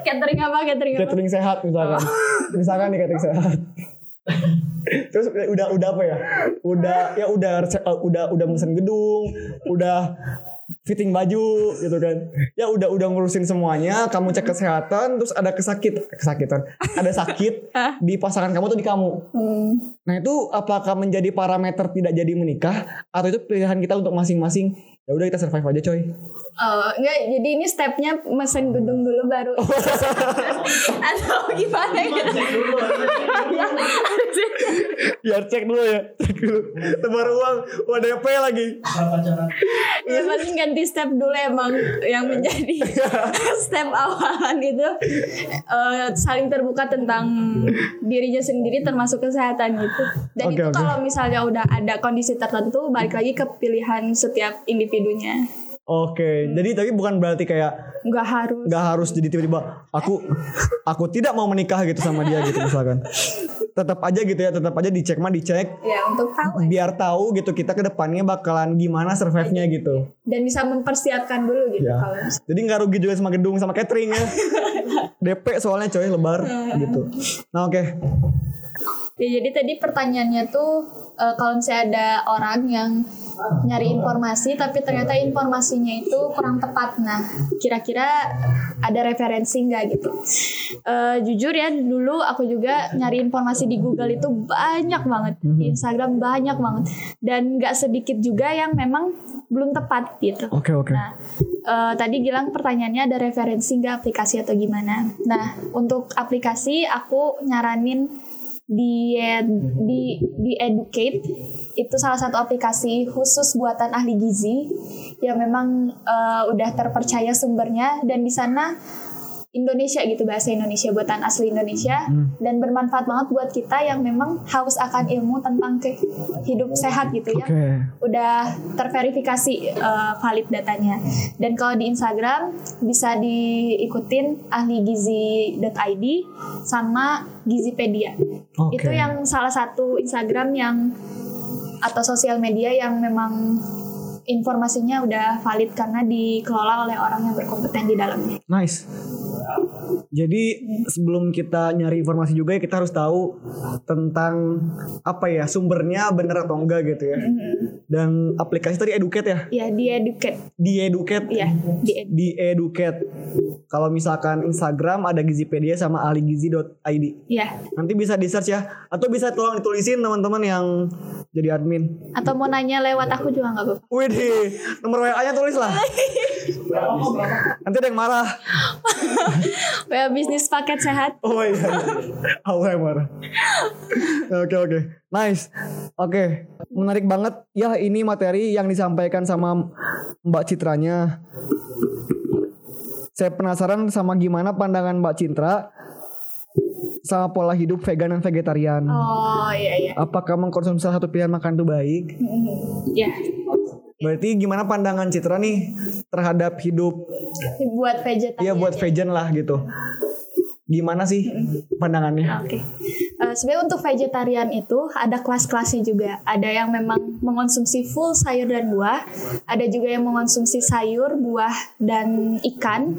Catering apa? Catering apa? catering sehat misalkan, misalkan nih catering sehat. terus udah udah apa ya? Udah ya udah udah udah mesen gedung, udah fitting baju gitu kan. Ya udah udah ngurusin semuanya, kamu cek kesehatan, terus ada kesakit kesakitan, ada sakit *laughs* di pasangan kamu tuh di kamu. Hmm. Nah itu apakah menjadi parameter tidak jadi menikah atau itu pilihan kita untuk masing-masing? Ya udah kita survive aja coy. Oh, enggak, jadi ini stepnya mesen gedung dulu baru. *laughs* Atau gimana ya? Ya, Biar cek dulu ya, cek dulu. Tebar uang, uang DP lagi. Ya paling ganti step dulu emang yang menjadi *laughs* step awalan itu eh, saling terbuka tentang dirinya sendiri termasuk kesehatan gitu. Dan Oke, itu oke. kalau misalnya udah ada kondisi tertentu balik lagi ke pilihan setiap individunya. Oke, jadi tapi bukan berarti kayak Nggak harus. nggak harus jadi tiba-tiba aku aku tidak mau menikah gitu sama dia gitu misalkan. Tetap aja gitu ya, tetap aja dicek mah dicek Ya untuk tahu biar tahu gitu kita ke depannya bakalan gimana survive-nya gitu. dan bisa mempersiapkan dulu gitu Ya. kalau Jadi nggak rugi juga sama gedung sama catering ya. *laughs* DP soalnya coy lebar gitu. Nah oke. Ya jadi tadi pertanyaannya tuh eh, kalau misalnya ada orang yang nyari informasi tapi ternyata informasinya itu kurang tepat. Nah, kira-kira ada referensi nggak gitu? Eh, jujur ya dulu aku juga nyari informasi di Google itu banyak banget, di Instagram banyak banget dan nggak sedikit juga yang memang belum tepat gitu. Oke oke. Nah, eh, tadi Gilang pertanyaannya ada referensi nggak aplikasi atau gimana? Nah, untuk aplikasi aku nyaranin di di di Educate itu salah satu aplikasi khusus buatan ahli gizi yang memang eh, udah terpercaya sumbernya. Dan di sana Indonesia gitu bahasa Indonesia buatan asli Indonesia dan bermanfaat banget buat kita yang memang haus akan ilmu tentang ke hidup sehat gitu ya Oke. udah terverifikasi uh, valid datanya. Dan kalau di Instagram bisa diikutin ahligizi.id sama Gizipedia. Oke. Itu yang salah satu Instagram yang atau sosial media yang memang informasinya udah valid karena dikelola oleh orang yang berkompeten di dalamnya. Nice. Jadi sebelum kita nyari informasi juga ya kita harus tahu tentang apa ya sumbernya bener atau enggak gitu ya. Dan aplikasi tadi Educate ya, Ya di educate. di Educate, Ya di ed- di Educate. Kalau misalkan Instagram ada Gizipedia sama aligizi.id. ya. Nanti bisa di search ya, atau bisa tolong ditulisin teman-teman yang jadi admin. Atau mau nanya lewat aku juga nggak apa-apa. Widih, nomor WA-nya tulis lah. *laughs* Nanti ada yang marah. *laughs* WA bisnis paket sehat. Oh iya. Aku yang marah. Oke oke. Nice. Oke. Menarik banget ya ini materi yang disampaikan sama Mbak Citranya. Saya penasaran sama gimana pandangan Mbak Citra sama pola hidup vegan dan vegetarian. Oh iya iya. Apakah mengkonsumsi salah satu pilihan makan itu baik? Ya. Berarti gimana pandangan Citra nih terhadap hidup Buat vegetarian. ya buat vegan lah gitu. Gimana sih pandangannya? Oke. Eh, Sebenarnya untuk vegetarian itu ada kelas-kelasnya juga. Ada yang memang mengonsumsi full sayur dan buah. Ada juga yang mengonsumsi sayur, buah, dan ikan.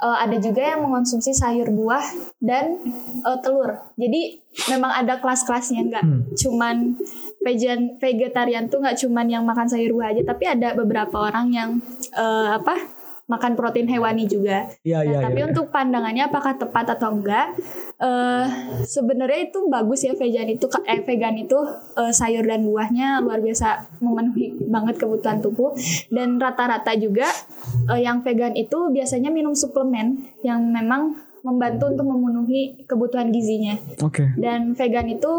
Eh, ada juga yang mengonsumsi sayur, buah, dan eh, telur. Jadi memang ada kelas-kelasnya nggak cuman vegan vegetarian tuh nggak cuman yang makan sayur buah aja, tapi ada beberapa orang yang eh, apa makan protein hewani juga. Iya Nah, iya tapi iya. untuk pandangannya apakah tepat atau enggak? eh sebenarnya itu bagus ya vegan itu eh vegan itu eh, sayur dan buahnya luar biasa memenuhi banget kebutuhan tubuh dan rata-rata juga eh, yang vegan itu biasanya minum suplemen yang memang membantu untuk memenuhi kebutuhan gizinya Oke. dan vegan itu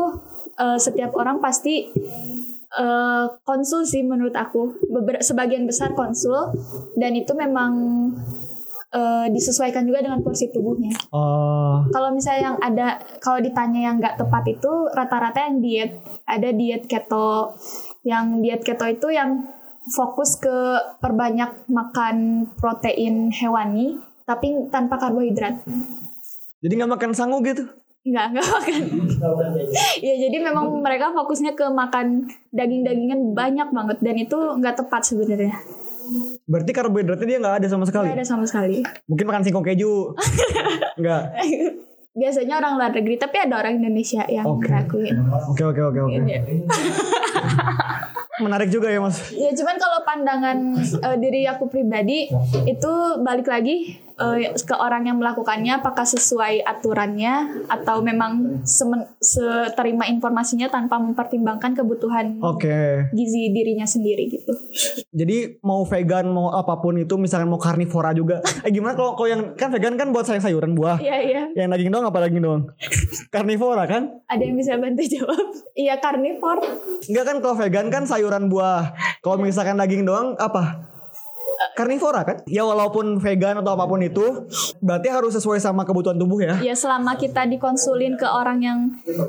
eh, setiap orang pasti eh, konsul sih menurut aku. Beber- sebagian besar konsul. Dan itu memang eh, disesuaikan juga dengan porsi tubuhnya. Oh. kalau misalnya yang ada kalau ditanya yang nggak tepat itu rata-rata yang diet ada diet keto. Yang diet keto itu yang fokus ke perbanyak makan protein hewani tapi tanpa karbohidrat. Jadi nggak makan sangu gitu? Nggak nggak makan ya jadi memang mereka fokusnya ke makan daging-dagingan banyak banget dan itu nggak tepat sebenarnya Berarti karbohidratnya dia nggak ada sama sekali. nggak ada sama sekali Mungkin makan singkong keju. *laughs* Nggak. biasanya orang luar negeri tapi ada orang Indonesia yang Oke. ngelakuin Oke oke oke oke. Iya. Menarik juga ya mas. Ya cuman kalau pandangan eh, diri aku pribadi itu balik lagi eh, ke orang yang melakukannya apakah sesuai aturannya atau memang semen, seterima informasinya tanpa mempertimbangkan kebutuhan Oke. gizi dirinya sendiri gitu. Jadi mau vegan mau apa pun itu misalkan mau karnivora juga. Eh gimana kalau kalau yang kan vegan kan buat sayur sayuran buah. Iya iya. Yang daging doang apa daging doang? Karnivora kan? Ada yang bisa bantu jawab? Iya karnivor. Enggak kan kalau vegan kan sayuran buah. Kalau misalkan daging doang apa? Karnivora kan? Ya walaupun vegan atau apa pun itu berarti harus sesuai sama kebutuhan tubuh ya. Ya selama kita dikonsulin ke orang yang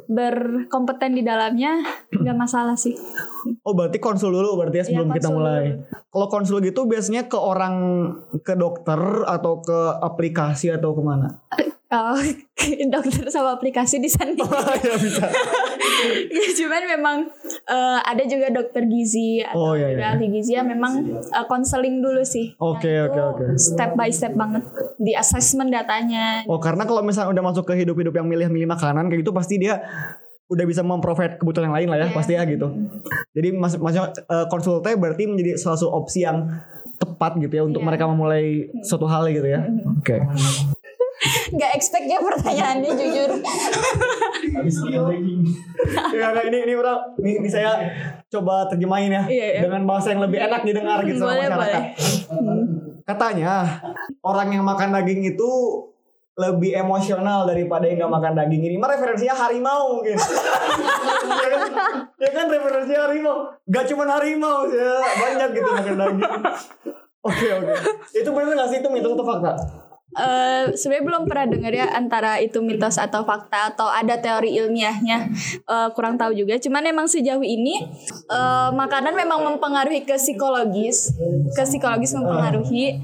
berkompeten di dalamnya nggak masalah sih. Oh berarti konsul dulu berarti ya sebelum kita konsul mulai. Kalau konsul gitu biasanya ke orang ke dokter atau ke aplikasi atau ke mana? *laughs* Oh, dokter sama aplikasi di sana. ya bisa. *laughs* ya cuman memang eh, ada juga dokter gizi atau Oh, iya, juga iya. ahli gizi yang memang eh, konseling dulu sih. Oke, oke, oke. Step by step banget di assessment datanya. Oh karena kalau misalnya udah masuk ke hidup-hidup yang milih-milih makanan kayak gitu pasti dia udah bisa memprovide kebutuhan yang lain lah ya Iya. pasti ya gitu. Jadi mas maksudnya eh, konsultasi berarti menjadi salah satu opsi yang tepat gitu ya untuk Iya. mereka memulai suatu hal gitu ya. Oke. Nggak expect ya pertanyaannya jujur. ya, nah, ini ini orang ini, ini saya coba terjemahin ya Iya, iya. dengan bahasa yang lebih enak didengar gitu sama Boleh, masyarakat. Katanya orang yang makan daging itu lebih emosional daripada yang gak makan daging ini. Mah referensinya harimau mungkin. ya, kan? ya kan referensinya harimau. Gak cuma harimau ya banyak gitu makan daging. Oke oke. Itu benar gak sih itu mitos atau fakta? Eh, sebenarnya belum pernah dengar ya antara itu mitos atau fakta atau ada teori ilmiahnya Eh, kurang tahu juga cuman emang sejauh ini eh, makanan memang mempengaruhi ke psikologis ke psikologis mempengaruhi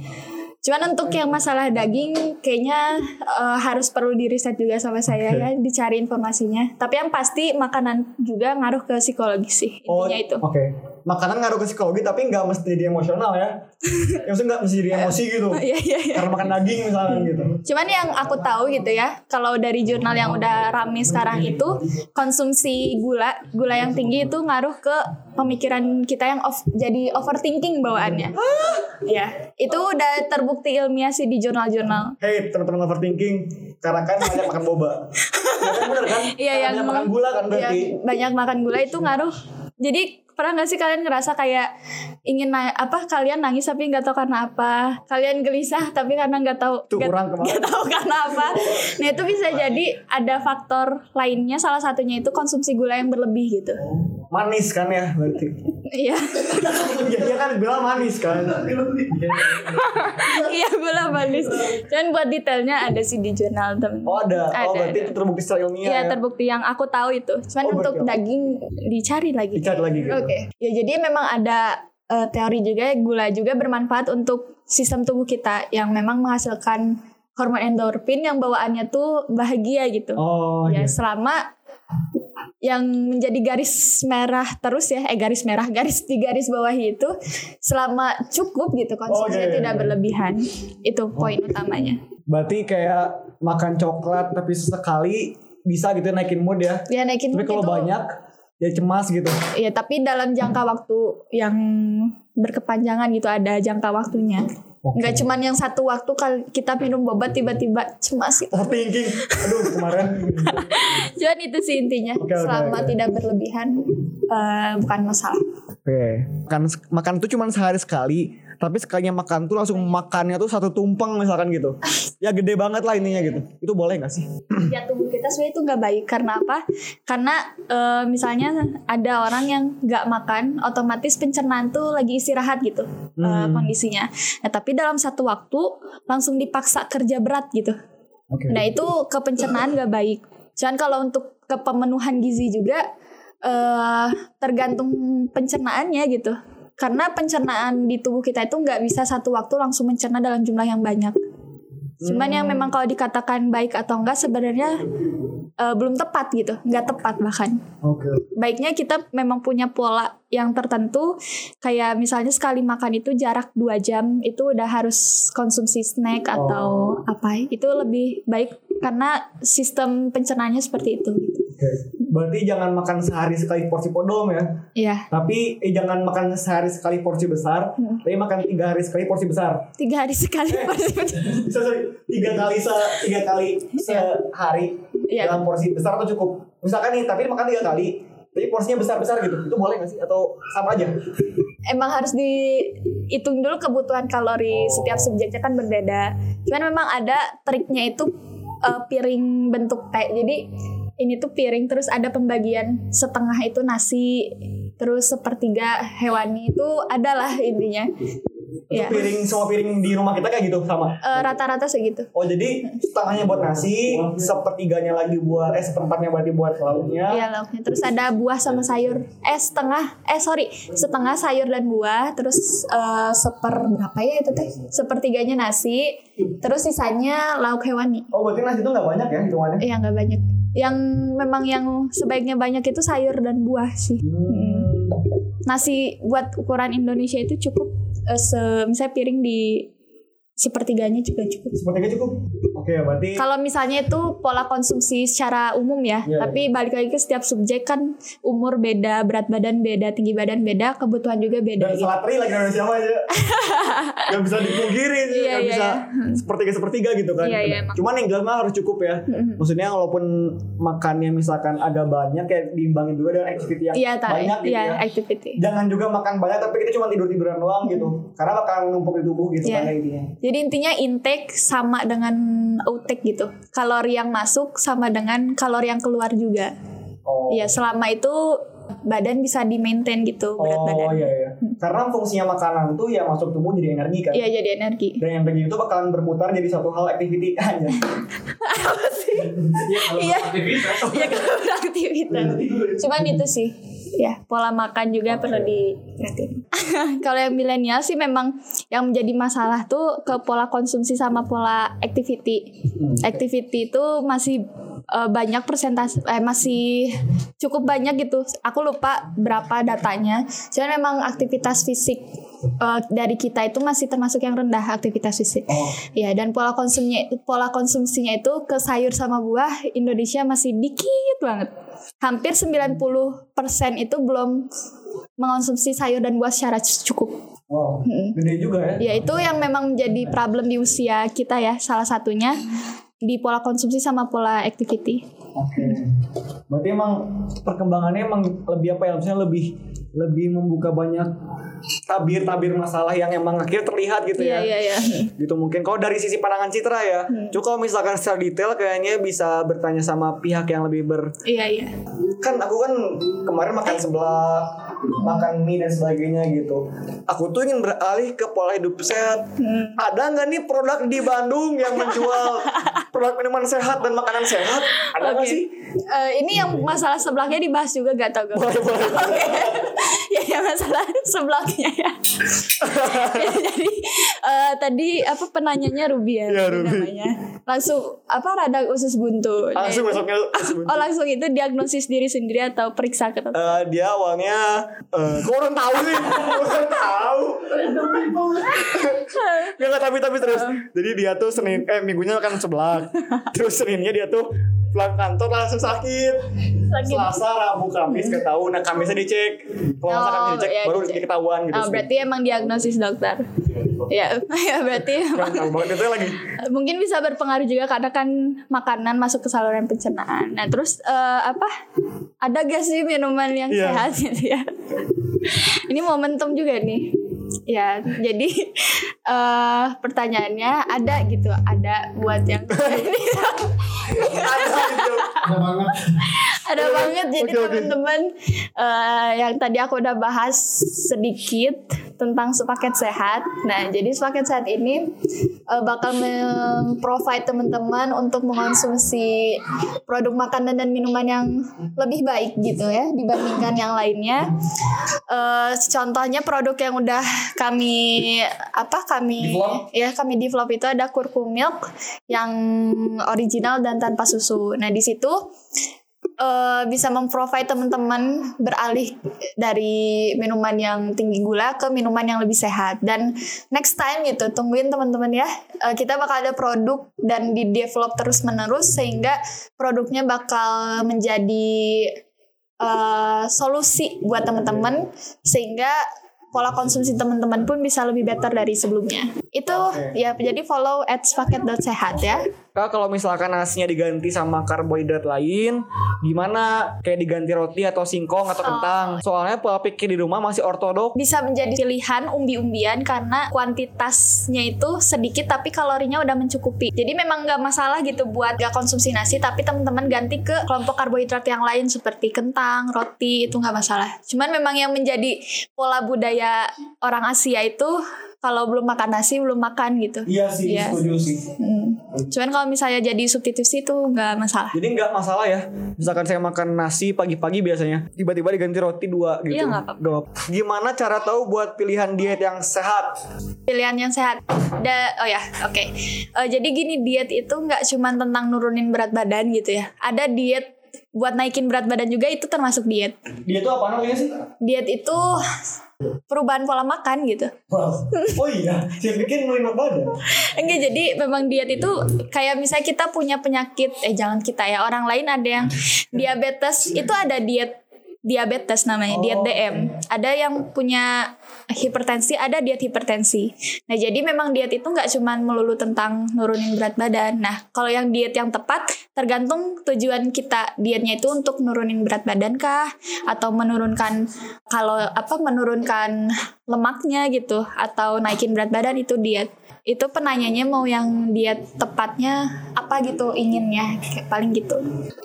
Cuman untuk yang masalah daging kayaknya eh, harus perlu di riset juga sama saya ya, dicari informasinya. Tapi yang pasti makanan juga ngaruh ke psikologi sih intinya itu. Oh, Oke. Makanan ngaruh ke psikologi tapi nggak mesti jadi emosional ya. ya *laughs* maksudnya nggak mesti jadi emosi gitu. *laughs* Iya iya iya. Karena makan daging misalnya gitu. Cuman yang aku tahu gitu ya, kalau dari jurnal yang udah rame sekarang itu konsumsi gula, gula yang tinggi itu ngaruh ke pemikiran kita yang off, jadi overthinking bawaannya. Ya, itu udah terbukti ilmiah sih di jurnal-jurnal. Hey teman-teman overthinking karena kan banyak makan boba. *laughs* Ya kan bener kan? Iya, yang- makan gula kan Ya, berarti. banyak makan gula itu ngaruh. Jadi pernah nggak sih kalian ngerasa kayak ingin na- apa kalian nangis tapi nggak tahu karena apa kalian gelisah tapi karena nggak tahu nggak- tahu karena apa nah itu bisa jadi ada faktor lainnya salah satunya itu konsumsi gula yang berlebih gitu Manis kan ya berarti. iya Iya dia kan bilang manis kan. iya gula manis dan buat detailnya ada sih di jurnal temen Oh ada. Oh Ada, berarti ada. itu terbukti secara ilmiah Iya ya. terbukti yang aku tahu itu. Cuman Oh, untuk daging dicari lagi. Dicari lagi gitu. Oke. Ya jadi memang ada eh, teori juga gula juga bermanfaat untuk sistem tubuh kita yang memang menghasilkan hormon endorfin yang bawaannya tuh bahagia gitu. Oh ya iya. selama yang menjadi garis merah terus ya eh garis merah garis di garis bawahi itu selama cukup gitu iya, konsumsinya iya, tidak iya. berlebihan itu poin utamanya Berarti kayak makan coklat tapi sesekali bisa gitu naikin mood ya. ya naikin Tapi mood kalau itu- banyak ya cemas gitu. Iya, tapi dalam jangka waktu yang berkepanjangan gitu ada jangka waktunya. Oke. Nggak cuman yang satu waktu kal- kita minum boba tiba-tiba cemas gitu. Overthinking. Aduh kemarin. *laughs* Cuman itu sih intinya. Oke, Selama oke. tidak berlebihan eh, bukan masalah. Oke. Makan makan tuh cuma sehari sekali, tapi sekalinya makan tuh langsung makannya tuh satu tumpeng misalkan gitu. Ya gede banget lah intinya gitu. Itu boleh gak sih? Ya tubuh kita sebenarnya itu nggak baik karena apa? Karena eh, misalnya ada orang yang nggak makan, otomatis pencernaan tuh lagi istirahat gitu eh, Hmm. kondisinya. Nah tapi dalam satu waktu langsung dipaksa kerja berat gitu. Oke. Nah itu ke pencernaan gak baik. Cuman kalau untuk ke pemenuhan gizi juga eh tergantung pencernaannya gitu. Karena pencernaan di tubuh kita itu nggak bisa satu waktu langsung mencerna dalam jumlah yang banyak. Cuman yang memang kalau dikatakan baik atau enggak sebenarnya eh, belum tepat gitu, nggak tepat bahkan. Oke. Baiknya kita memang punya pola yang tertentu, kayak misalnya sekali makan itu jarak 2 jam itu udah harus konsumsi snack atau apa, itu lebih baik karena sistem pencernaannya seperti itu. gitu. Berarti jangan makan sehari sekali porsi podom ya. Iya, Tapi eh, jangan makan sehari sekali porsi besar, Hmm. tapi makan tiga hari sekali porsi besar. tiga hari sekali porsi. *laughs* Bisa sorry, tiga kali se tiga kali sehari Iya. dalam porsi besar atau cukup? Misalkan nih, tapi makan tiga kali, tapi porsinya besar besar gitu, itu boleh nggak sih? Atau sama aja? Emang harus dihitung dulu kebutuhan kalori setiap subjeknya kan berbeda. Cuman memang ada triknya itu eh, piring bentuk T. Jadi ini tuh piring terus ada pembagian setengah itu nasi, terus sepertiga hewani itu adalah intinya. Iya. piring semua piring di rumah kita kayak gitu sama. Eh, rata-rata segitu. Oh jadi setengahnya buat nasi, sepertiganya lagi buat eh seperempatnya berarti buat lauknya. Iya lauknya. Terus ada buah sama sayur. Eh setengah, eh sorry, setengah sayur dan buah. Terus eh, seper berapa ya itu teh? Sepertiganya nasi. Terus sisanya lauk hewani. Oh berarti nasi itu nggak banyak ya hitungannya? Iya nggak banyak. Yang memang yang sebaiknya banyak itu sayur dan buah sih. Hmm. Nasi buat ukuran Indonesia itu cukup. eh, se misalnya piring di sepertiganya juga cukup. Sepertiga cukup. Oke berarti Kalau misalnya itu pola konsumsi secara umum ya, Iya, tapi balik lagi ke setiap subjek kan umur beda, berat badan beda, tinggi badan beda, kebutuhan juga beda. dan gitu. selatri lagi Indonesia mah aja. *laughs* Gak bisa dipungkiri sih, Iya, gak iya, bisa iya. sepertiga sepertiga gitu kan. Iya, iya, emang. Cuman yang jelas mah harus cukup ya. Maksudnya walaupun makannya misalkan agak banyak kayak diimbangin juga dengan activity yang tak, banyak gitu iya, ya. activity. Jangan juga makan banyak tapi kita cuma tidur tiduran doang gitu. Karena bakal numpuk di tubuh gitu Iya. kan intinya. Jadi intinya intake sama dengan outtake gitu. Kalori yang masuk sama dengan kalori yang keluar juga. Oh. Iya, selama itu badan bisa di maintain gitu berat Oh badan. iya iya. Karena fungsinya makanan tuh ya masuk tubuh jadi energi kan. Iya, jadi energi. Dan energi itu bakalan berputar jadi satu hal activity *laughs* aja. Iya, iya kalau beraktivitas. Cuman itu sih. Ya pola makan juga perlu diingatin. *laughs* Kalau yang milenial sih memang yang menjadi masalah tuh ke pola konsumsi sama pola activity. Activity itu masih eh, banyak persentase eh masih cukup banyak gitu. Aku lupa berapa datanya. Cuman memang aktivitas fisik eh, dari kita itu masih termasuk yang rendah aktivitas fisik. Ya, dan pola konsumnya pola konsumsinya itu ke sayur sama buah Indonesia masih dikit banget. Hampir 90% itu belum mengonsumsi sayur dan buah secara cukup. Wow. Gede juga ya. Ya itu yang memang menjadi problem di usia kita ya salah satunya di pola konsumsi sama pola activity. Oke. Berarti emang perkembangannya emang lebih apa ya? Misalnya lebih lebih membuka banyak tabir-tabir masalah yang emang akhirnya terlihat gitu Iya ya. iya iya. *laughs* Gitu mungkin kalau dari sisi pandangan Citra ya. Cuma kalau misalkan secara detail kayaknya bisa bertanya sama pihak yang lebih ber Iya iya. kan aku kan kemarin makan sebelah makan mie dan sebagainya gitu aku tuh ingin beralih ke pola hidup sehat Hmm. ada nggak nih produk di Bandung yang menjual *laughs* produk minuman sehat dan makanan sehat ada nggak Oke. sih Eh, ini yang masalah sebelahnya dibahas juga gak tau gue. boleh boleh *laughs* Oke. *laughs* ya, ya masalah sebelahnya ya. Ya, Jadi eh, tadi apa penanyanya Ruby ya, Iya, Ruby namanya. Langsung apa radang usus buntu. Nah, langsung itu- besoknya Oh langsung itu diagnosis diri sendiri atau periksa ke dokter? Eh, dia awalnya eh kok orang tahu sih orang tahu Nggak, nggak, tapi tapi terus jadi dia tuh senin eh minggunya makan sebelah terus seninnya dia tuh pulang kantor langsung sakit Sakit. Selasa, Rabu, Kamis nggak tahu. Nah Kamisnya dicek. Kalau Oh, Kamis dicek ya, baru dicek. ketahuan gitu. Oh, berarti emang diagnosis dokter. ya, ya *laughs* berarti tahu banget itu lagi. Mungkin bisa berpengaruh juga karena kan makanan masuk ke saluran pencernaan. Nah, terus eh, apa? Ada gak sih minuman yang Iya. sehat gitu ya? Ini momentum juga nih. Ya, jadi eh pertanyaannya ada gitu, ada buat yang *laughs* Ada ada banget jadi teman-teman eh, yang tadi aku udah bahas sedikit tentang sepaket sehat. Nah, jadi sepaket sehat ini eh, bakal memprovide teman-teman untuk mengonsumsi produk makanan dan minuman yang lebih baik gitu ya dibandingkan yang lainnya. Eh, contohnya produk yang udah kami apa kami Develop? ya kami develop itu ada kurkum milk yang original dan tanpa susu. Nah, di situ eh, bisa memprovide teman-teman beralih dari minuman yang tinggi gula ke minuman yang lebih sehat. Dan next time gitu tungguin teman-teman ya. Eh, kita bakal ada produk dan di develop terus menerus sehingga produknya bakal menjadi eh, solusi buat teman-teman sehingga pola konsumsi teman-teman pun bisa lebih better dari sebelumnya. Itu Oke. ya jadi follow at sepaket.sehat ya Kak kalau misalkan nasinya diganti sama karbohidrat lain, gimana? Kayak diganti roti atau singkong atau kentang? Soalnya pola pikir di rumah masih ortodok. bisa menjadi pilihan umbi-umbian karena kuantitasnya itu sedikit tapi kalorinya udah mencukupi. Jadi memang nggak masalah gitu buat gak konsumsi nasi tapi teman-teman ganti ke kelompok karbohidrat yang lain seperti kentang, roti itu nggak masalah. Cuman memang yang menjadi pola budaya orang Asia itu kalau belum makan nasi belum makan gitu. Iya sih, Iya. setuju sih. Hmm. Cuman kalau misalnya jadi substitusi itu nggak masalah. Jadi nggak masalah ya. Misalkan saya makan nasi pagi-pagi biasanya, tiba-tiba diganti roti dua gitu. Iya, nggak apa-apa. Gimana cara tahu buat pilihan diet yang sehat? pilihan yang sehat. Da, oh ya, oke. Eh, jadi gini diet itu nggak cuma tentang nurunin berat badan gitu ya. Ada diet buat naikin berat badan juga itu termasuk diet. Diet itu apa namanya sih? Diet itu perubahan pola makan gitu. *laughs* Oh iya, saya pikir nurunin badan. Enggak jadi memang diet itu kayak misalnya kita punya penyakit eh jangan kita ya orang lain ada yang *laughs* diabetes itu ada diet diabetes namanya diet DM ada yang punya hipertensi ada diet hipertensi. Nah jadi memang diet itu nggak cuman melulu tentang nurunin berat badan. Nah kalau yang diet yang tepat tergantung tujuan kita dietnya itu untuk nurunin berat badan kah? Atau menurunkan kalau apa menurunkan lemaknya gitu atau naikin berat badan itu diet itu penanyanya mau yang diet tepatnya apa gitu inginnya kayak paling gitu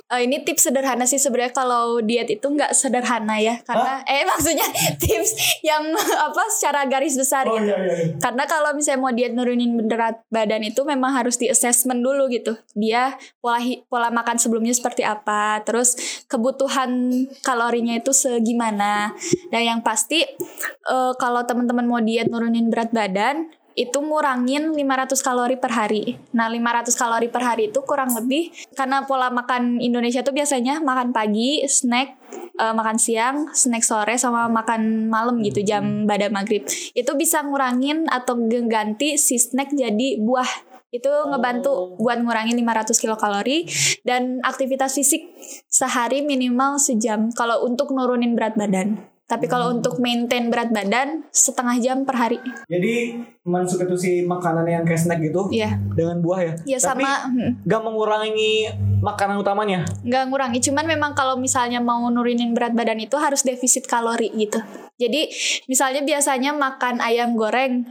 Eh, ini tips sederhana sih sebenarnya kalau diet itu nggak sederhana ya karena eh maksudnya *laughs* tips yang apa secara garis besar Oh gitu. iya iya. iya. Karena kalau misalnya mau diet nurunin berat badan itu memang harus di assessment dulu gitu. Dia pola pola makan sebelumnya seperti apa, terus kebutuhan kalorinya itu segimana. Dan yang pasti eh, kalau teman-teman mau diet nurunin berat badan itu ngurangin 500 kalori per hari. Nah, 500 kalori per hari itu kurang lebih karena pola makan Indonesia tuh biasanya makan pagi, snack, eh, makan siang, snack sore sama makan malam gitu jam pada maghrib. Itu bisa ngurangin atau ganti si snack jadi buah. Itu ngebantu buat ngurangin 500 kilokalori dan aktivitas fisik sehari minimal sejam kalau untuk nurunin berat badan. Tapi kalau untuk maintain berat badan setengah jam per hari. Jadi mensubstitusi makanan yang kayak snack gitu Iya. dengan buah ya. Ya Tapi sama hmm, gak mengurangi makanan utamanya. nggak ngurangi cuman memang kalau misalnya mau nurunin berat badan itu harus defisit kalori gitu jadi misalnya biasanya makan ayam goreng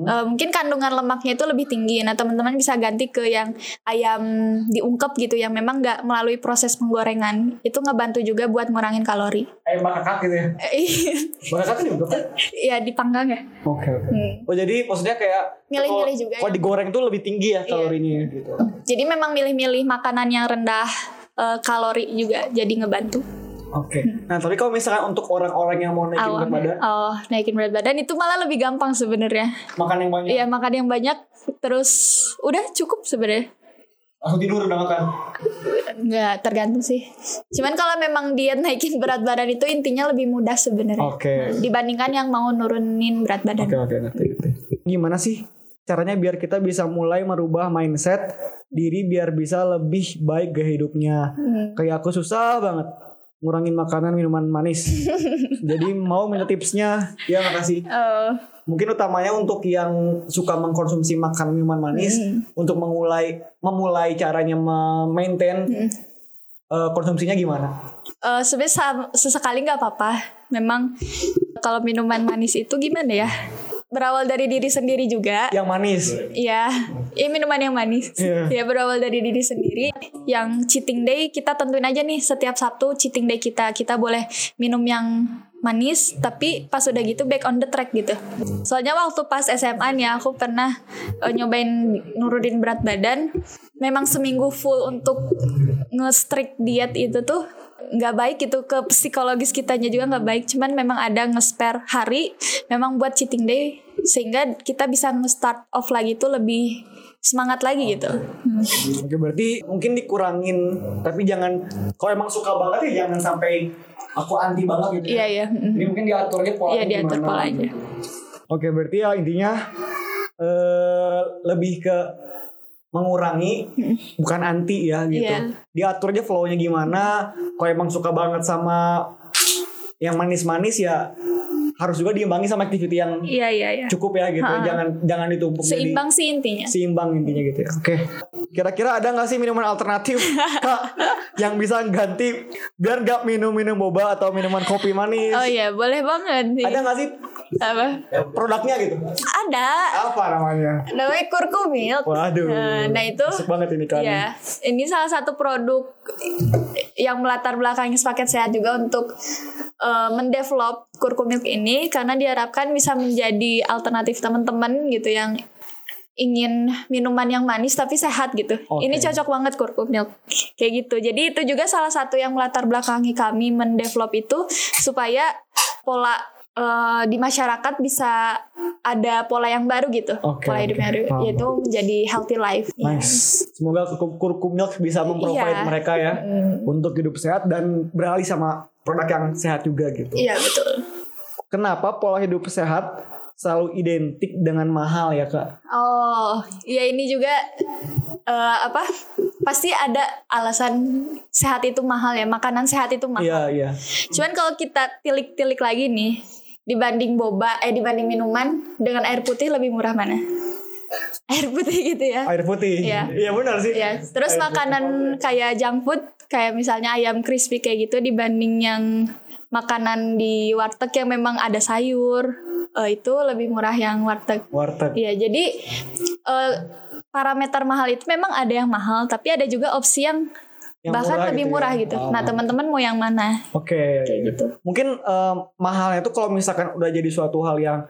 eh, mungkin kandungan lemaknya itu lebih tinggi nah teman-teman bisa ganti ke yang ayam diungkep gitu yang memang nggak melalui proses penggorengan itu ngebantu juga buat ngurangin kalori Ayam bakakak gitu ya. *laughs* Bakakak kan juga kan? ya dipanggang ya Oke oke. Hmm. Oh jadi maksudnya kayak Milih-milih kalau- juga Kalau ya. digoreng tuh lebih tinggi ya Iya. kalorinya gitu. jadi memang milih-milih makanan yang rendah eh, kalori juga jadi ngebantu Oke. Nah tapi kalau misalkan untuk orang-orang yang mau naikin berat Awam. badan, oh naikin berat badan itu malah lebih gampang sebenarnya makan yang banyak, Iya makan yang banyak terus udah cukup sebenarnya. langsung tidur udah makan. Nggak tergantung sih. Cuman kalau memang diet naikin berat badan itu intinya lebih mudah sebenarnya. Oke. Dibandingkan yang mau nurunin berat badan. Oke oke ngerti ngerti. Gimana sih caranya biar kita bisa mulai merubah mindset diri biar bisa lebih baik gaya hidupnya? Hmm. Kayak aku susah banget ngurangin makanan minuman manis. *laughs* Jadi mau minta tipsnya, ya makasih. Oh, Mungkin utamanya untuk yang suka mengkonsumsi makanan minuman manis Hmm. untuk memulai memulai caranya memaintain Hmm. eh, konsumsinya gimana? eh, sebenarnya sesekali nggak apa-apa. Memang kalau minuman manis itu gimana ya? Berawal dari diri sendiri juga. Yang manis. Iya, ini minuman yang manis. Iya. Ya berawal dari diri sendiri. Yang cheating day kita tentuin aja nih setiap Sabtu cheating day kita kita boleh minum yang manis tapi pas udah gitu back on the track gitu. Soalnya waktu pas SMA nih aku pernah eh, nyobain nurunin berat badan. Memang seminggu full untuk nge-strict diet itu tuh nggak baik gitu ke psikologis kitanya juga nggak baik cuman memang ada nge-spare hari memang buat cheating day sehingga kita bisa nge-start off lagi tuh lebih semangat lagi gitu Hmm. Oke berarti mungkin dikurangin tapi jangan kalau emang suka banget ya jangan sampai aku anti banget gitu. iya iya Mm. Jadi mungkin diatur aja polanya Iya, diatur polanya. Oke berarti ya intinya eh lebih ke mengurangi *laughs* bukan anti ya gitu. Iya. Diatur aja flow-nya gimana. Kalau emang suka banget sama yang manis-manis ya harus juga diimbangi sama activity yang iya iya iya cukup ya gitu. Ha. Jangan jangan ditumpuk jadi- seimbang sih intinya seimbang intinya gitu ya. Oke. Kira-kira ada nggak sih minuman alternatif *laughs* Kak yang bisa ganti biar nggak minum-minum boba atau minuman kopi manis? oh iya boleh banget nih Ada nggak sih apa produknya gitu? ada Apa namanya? namanya kurkumilk Waduh. Nah, nah itu Asik banget ini kan. Iya, ini salah satu produk yang melatar belakangi paket sehat juga untuk uh, mendevelop kurkumilk ini karena diharapkan bisa menjadi alternatif teman-teman gitu yang ingin minuman yang manis tapi sehat gitu. Oke. Ini cocok banget kurkumilk kayak gitu. Jadi itu juga salah satu yang melatar belakangi kami mendevelop itu supaya pola uh, di masyarakat bisa ada pola yang baru gitu. Oke, pola hidup yang baru Paham. yaitu menjadi healthy life. Iya. Nice. Semoga Kurkum Milk bisa memprovide Iya. mereka ya Hmm. untuk hidup sehat dan beralih sama produk yang sehat juga gitu. Iya betul. Kenapa pola hidup sehat selalu identik dengan mahal ya kak? Oh, ya ini juga eh, apa? Pasti ada alasan sehat itu mahal ya, makanan sehat itu mahal. Iya iya. Cuman kalau kita tilik-tilik lagi nih, dibanding boba, eh dibanding minuman dengan air putih lebih murah mana? Air putih gitu ya. Air putih. Iya. Iya benar sih. Ya, terus Air makanan kayak junk food kayak misalnya ayam crispy kayak gitu dibanding yang makanan di warteg yang memang ada sayur, eh, itu lebih murah yang warteg. Warteg. Iya, jadi eh, parameter mahal itu memang ada yang mahal, tapi ada juga opsi yang Yang bahkan murah lebih gitu ya? murah gitu. Oh. Nah teman-teman mau yang mana Oke. kayak gitu? Mungkin em, mahalnya tuh kalau misalkan udah jadi suatu hal yang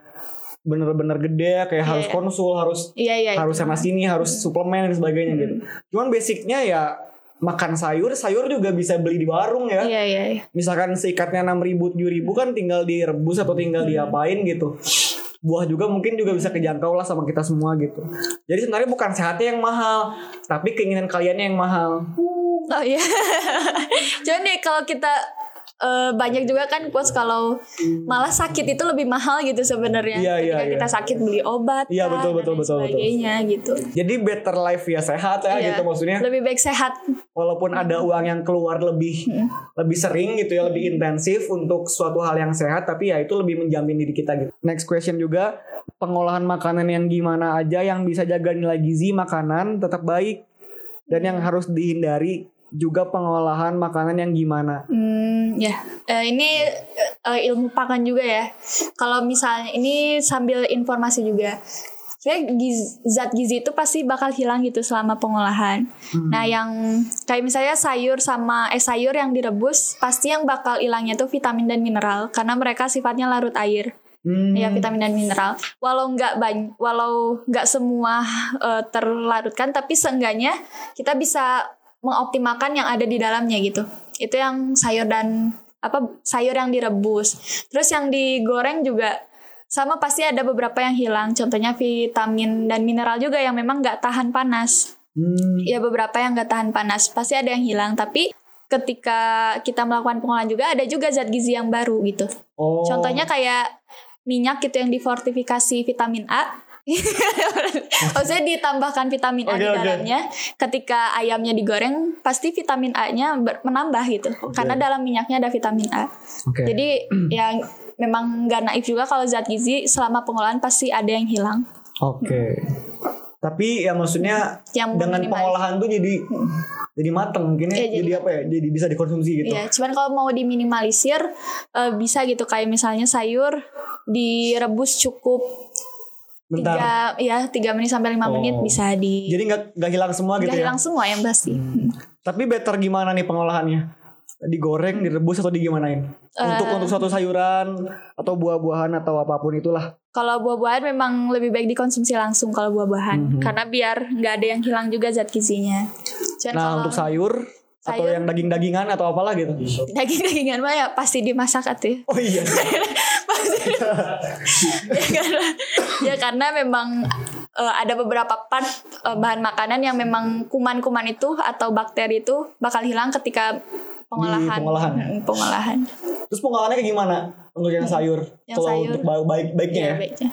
bener-bener gede kayak Iya, harus iya. konsul, harus Iya iya. harus itu. sana sini, harus suplemen dan sebagainya gitu. Cuman basicnya ya makan sayur, sayur juga bisa beli di warung ya. Iya iya. iya. Misalkan seikatnya 6.000 7.000 kan tinggal direbus atau tinggal diapain gitu. Buah juga mungkin juga bisa kejangkau lah sama kita semua gitu. Jadi sebenarnya bukan sehatnya yang mahal, tapi keinginan kaliannya yang mahal. Oh iya. *laughs* Cuman nih kalau kita eh, banyak juga kan quotes kalau malah sakit itu lebih mahal gitu sebenarnya. Iya, iya, Ketika iya. kita sakit beli obat. Iya, kah, betul, dan betul, betul, betul. gitu. Jadi better life ya sehat ya Iya. gitu maksudnya. Lebih baik sehat. Walaupun ada uang yang keluar lebih lebih sering gitu ya, lebih intensif untuk suatu hal yang sehat, tapi ya itu lebih menjamin diri kita gitu. Next question juga pengolahan makanan yang gimana aja yang bisa jaga nilai gizi makanan tetap baik dan yang harus dihindari juga pengolahan makanan yang gimana. Hmm, ya. Eh, ini eh, ilmu pakan juga ya. Kalau misalnya ini sambil informasi juga. Sebenarnya giz- zat gizi itu pasti bakal hilang gitu selama pengolahan. Nah, yang kayak misalnya sayur sama eh sayur yang direbus, pasti yang bakal hilangnya tuh vitamin dan mineral karena mereka sifatnya larut air. Hmm, Ya vitamin dan mineral. Walau nggak banyak, walau nggak semua eh, terlarutkan, tapi seenggaknya kita bisa mengoptimalkan yang ada di dalamnya gitu. Itu yang sayur dan apa sayur yang direbus. Terus yang digoreng juga sama pasti ada beberapa yang hilang. Contohnya vitamin dan mineral juga yang memang nggak tahan panas. hmm, Ya beberapa yang nggak tahan panas pasti ada yang hilang. Tapi ketika kita melakukan pengolahan juga ada juga zat gizi yang baru gitu. oh, Contohnya kayak minyak gitu yang difortifikasi vitamin A. *laughs* Maksudnya ditambahkan vitamin A Oke, di dalamnya. Ketika ayamnya digoreng, pasti vitamin A-nya menambah gitu. Karena dalam minyaknya ada vitamin A. oke. Jadi *clears throat* yang memang nggak naif juga kalau zat gizi selama pengolahan pasti ada yang hilang. Oke. Tapi ya maksudnya Yang dengan pengolahan tuh jadi jadi mateng mungkin ya. Jadi, jadi apa ya? Jadi bisa dikonsumsi gitu. Iya, cuman kalau mau diminimalisir eh, bisa gitu kayak misalnya sayur direbus cukup Bentar. tiga ya tiga menit sampai lima menit Oh. bisa di Jadi nggak nggak hilang semua nggak gitu ya. hilang semua yang pasti. Tapi better gimana nih pengolahannya? Digoreng, direbus atau digimanain? Untuk Eh. untuk suatu sayuran atau buah-buahan atau apa pun itulah. Kalau buah-buahan memang lebih baik dikonsumsi langsung kalau buah-buahan Mhm. karena biar nggak ada yang hilang juga zat gizinya. Cuman Nah, kalau untuk sayur, atau sayur- yang daging-dagingan atau apalah gitu. daging-dagingan mah ya pasti dimasak atuh. Oh iya. *laughs* *laughs* ya karena ya karena memang eh, ada beberapa part eh, bahan makanan yang memang kuman-kuman itu atau bakteri itu bakal hilang ketika pengolahan. pengolahan. Mm, pengolahan. Terus pengolahannya kayak gimana untuk yang sayur? Yang Kalau sayur. untuk ba- baik baiknya Iya, ya. baiknya.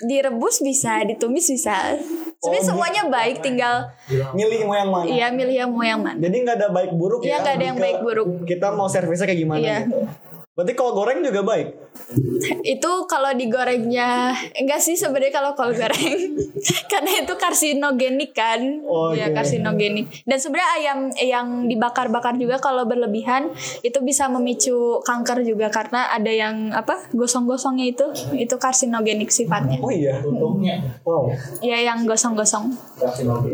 Direbus bisa, ditumis bisa. Sebenarnya Oh, semuanya baik, tinggal Milih mau yang mana? iya milih yang mau yang mana. Jadi nggak ada baik buruk Iya, ya. nggak ada yang baik buruk. Kita mau servisnya kayak gimana Iya. gitu. Berarti kalau goreng juga baik. Itu kalau digorengnya enggak sih sebenarnya kalau kalau goreng *laughs* karena itu karsinogenik kan. Oh, ya oke. karsinogenik. Dan sebenarnya ayam yang dibakar-bakar juga kalau berlebihan itu bisa memicu kanker juga karena ada yang apa? gosong-gosongnya itu itu karsinogenik sifatnya. Oh iya. Wow. Ya yang gosong-gosong.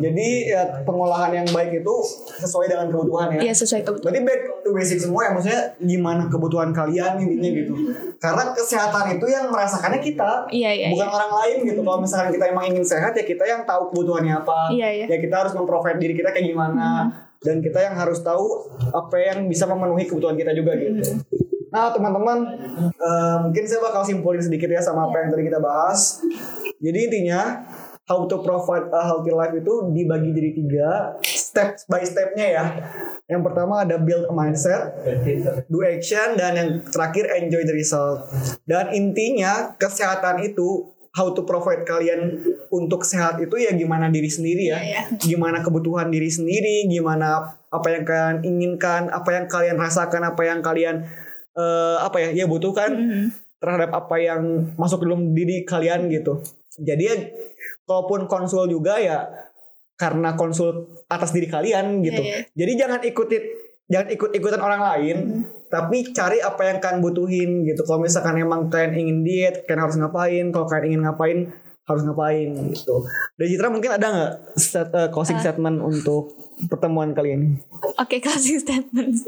Jadi ya pengolahan yang baik itu sesuai dengan kebutuhan ya. Iya sesuai kebutuhan. Berarti back to basic semua ya maksudnya gimana kebutuhan kalian intinya gitu. Karena kesehatan itu yang merasakannya kita, Iya iya. bukan iya. orang lain gitu. Kalau misalkan kita emang ingin sehat ya kita yang tahu kebutuhannya apa. Iya, iya. Ya kita harus memprovide diri kita kayak gimana dan kita yang harus tahu apa yang bisa memenuhi kebutuhan kita juga gitu. Nah teman-teman eh, mungkin saya bakal simpulin sedikit ya sama apa yang tadi kita bahas. Jadi intinya how to provide a healthy life itu dibagi jadi tiga step by stepnya ya. Yang pertama ada build a mindset, do action, dan yang terakhir enjoy the result. Dan intinya kesehatan itu how to provide kalian untuk sehat itu ya gimana diri sendiri ya. Iya, iya. Gimana kebutuhan diri sendiri, gimana apa yang kalian inginkan, apa yang kalian rasakan, apa yang kalian eh, apa ya ya butuhkan Mhm. terhadap apa yang masuk dalam diri kalian gitu. Jadi ya kalaupun konsul juga ya karena konsul atas diri kalian gitu. Iya, iya. Jadi jangan ikutin jangan ikut-ikutan orang lain, tapi cari apa yang kalian butuhin gitu. Kalau misalkan emang kalian ingin diet, kalian harus ngapain? Kalau kalian ingin ngapain, harus ngapain gitu. Dari Citra mungkin ada nggak set, eh, closing statement untuk pertemuan kali ini? Oke, *laughs* closing statement.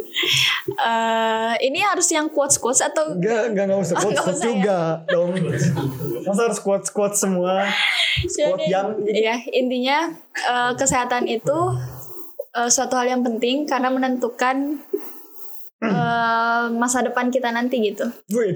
Eh, ini harus yang quotes quotes atau Enggak, enggak enggak usah Oh, quotes nggak quotes usah ya? juga dong. Masa harus quotes quotes semua? Quote yang Iya, intinya eh, kesehatan itu eh, suatu hal yang penting karena menentukan eh, masa depan kita nanti gitu. Wih,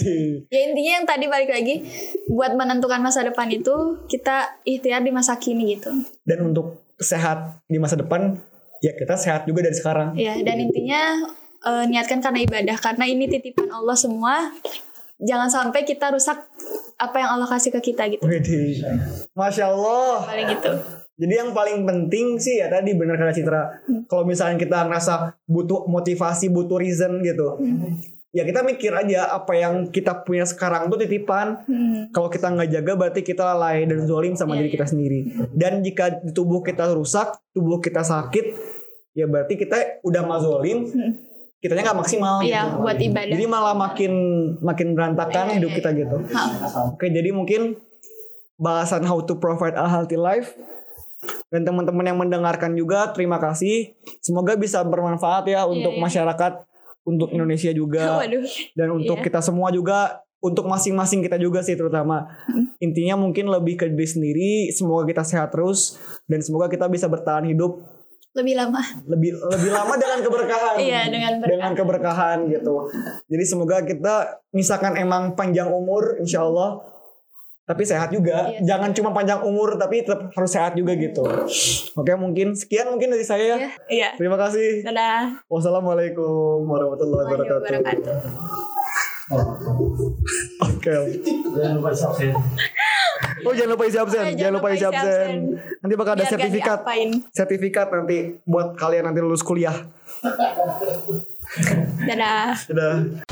Ya intinya yang tadi balik lagi buat menentukan masa depan itu kita ikhtiar di masa kini gitu. dan untuk sehat di masa depan ya kita sehat juga dari sekarang. Ya dan intinya eh, niatkan karena ibadah karena ini titipan Allah semua. Jangan sampai kita rusak apa yang Allah kasih ke kita gitu. Wih, masya Allah. Paling gitu. Jadi yang paling penting sih ya tadi benar kata Citra. Kalau misalnya kita ngerasa butuh motivasi, butuh reason gitu. Ya kita mikir aja apa yang kita punya sekarang tuh titipan. Hmm. Kalau kita nggak jaga berarti kita lalai dan zolim sama Iya, diri kita sendiri. Dan jika tubuh kita rusak, tubuh kita sakit, ya berarti kita udah mazolim. Kitanya nggak maksimal. Hmm. Iya, gitu. buat ibadah. Jadi malah makin makin berantakan Iya, hidup iya, kita gitu. Oke, jadi mungkin bahasan how to provide a healthy life dan teman-teman yang mendengarkan juga terima kasih. Semoga bisa bermanfaat ya untuk iya. masyarakat, untuk Indonesia juga *laughs* Waduh. dan untuk Iya. kita semua juga untuk masing-masing kita juga sih terutama. Intinya mungkin lebih ke diri sendiri, semoga kita sehat terus dan semoga kita bisa bertahan hidup Lebih lama. lebih lebih lama dengan *laughs* keberkahan. Iya, dengan dengan keberkahan gitu. Jadi semoga kita misalkan emang panjang umur insya Allah tapi sehat juga. Iya. Jangan cuma panjang umur tapi tetap harus sehat juga gitu. Oke, mungkin sekian mungkin dari saya ya. Iya. Iya. Terima kasih. Dadah. Wassalamualaikum warahmatullahi wabarakatuh. Oke. Jangan lupa subscribe. Oh jangan lupa isi absen, Oh, jangan lupa isi absen. Nanti bakal ada Biar sertifikat, sertifikat nanti buat kalian nanti lulus kuliah. Dadah. Sudah.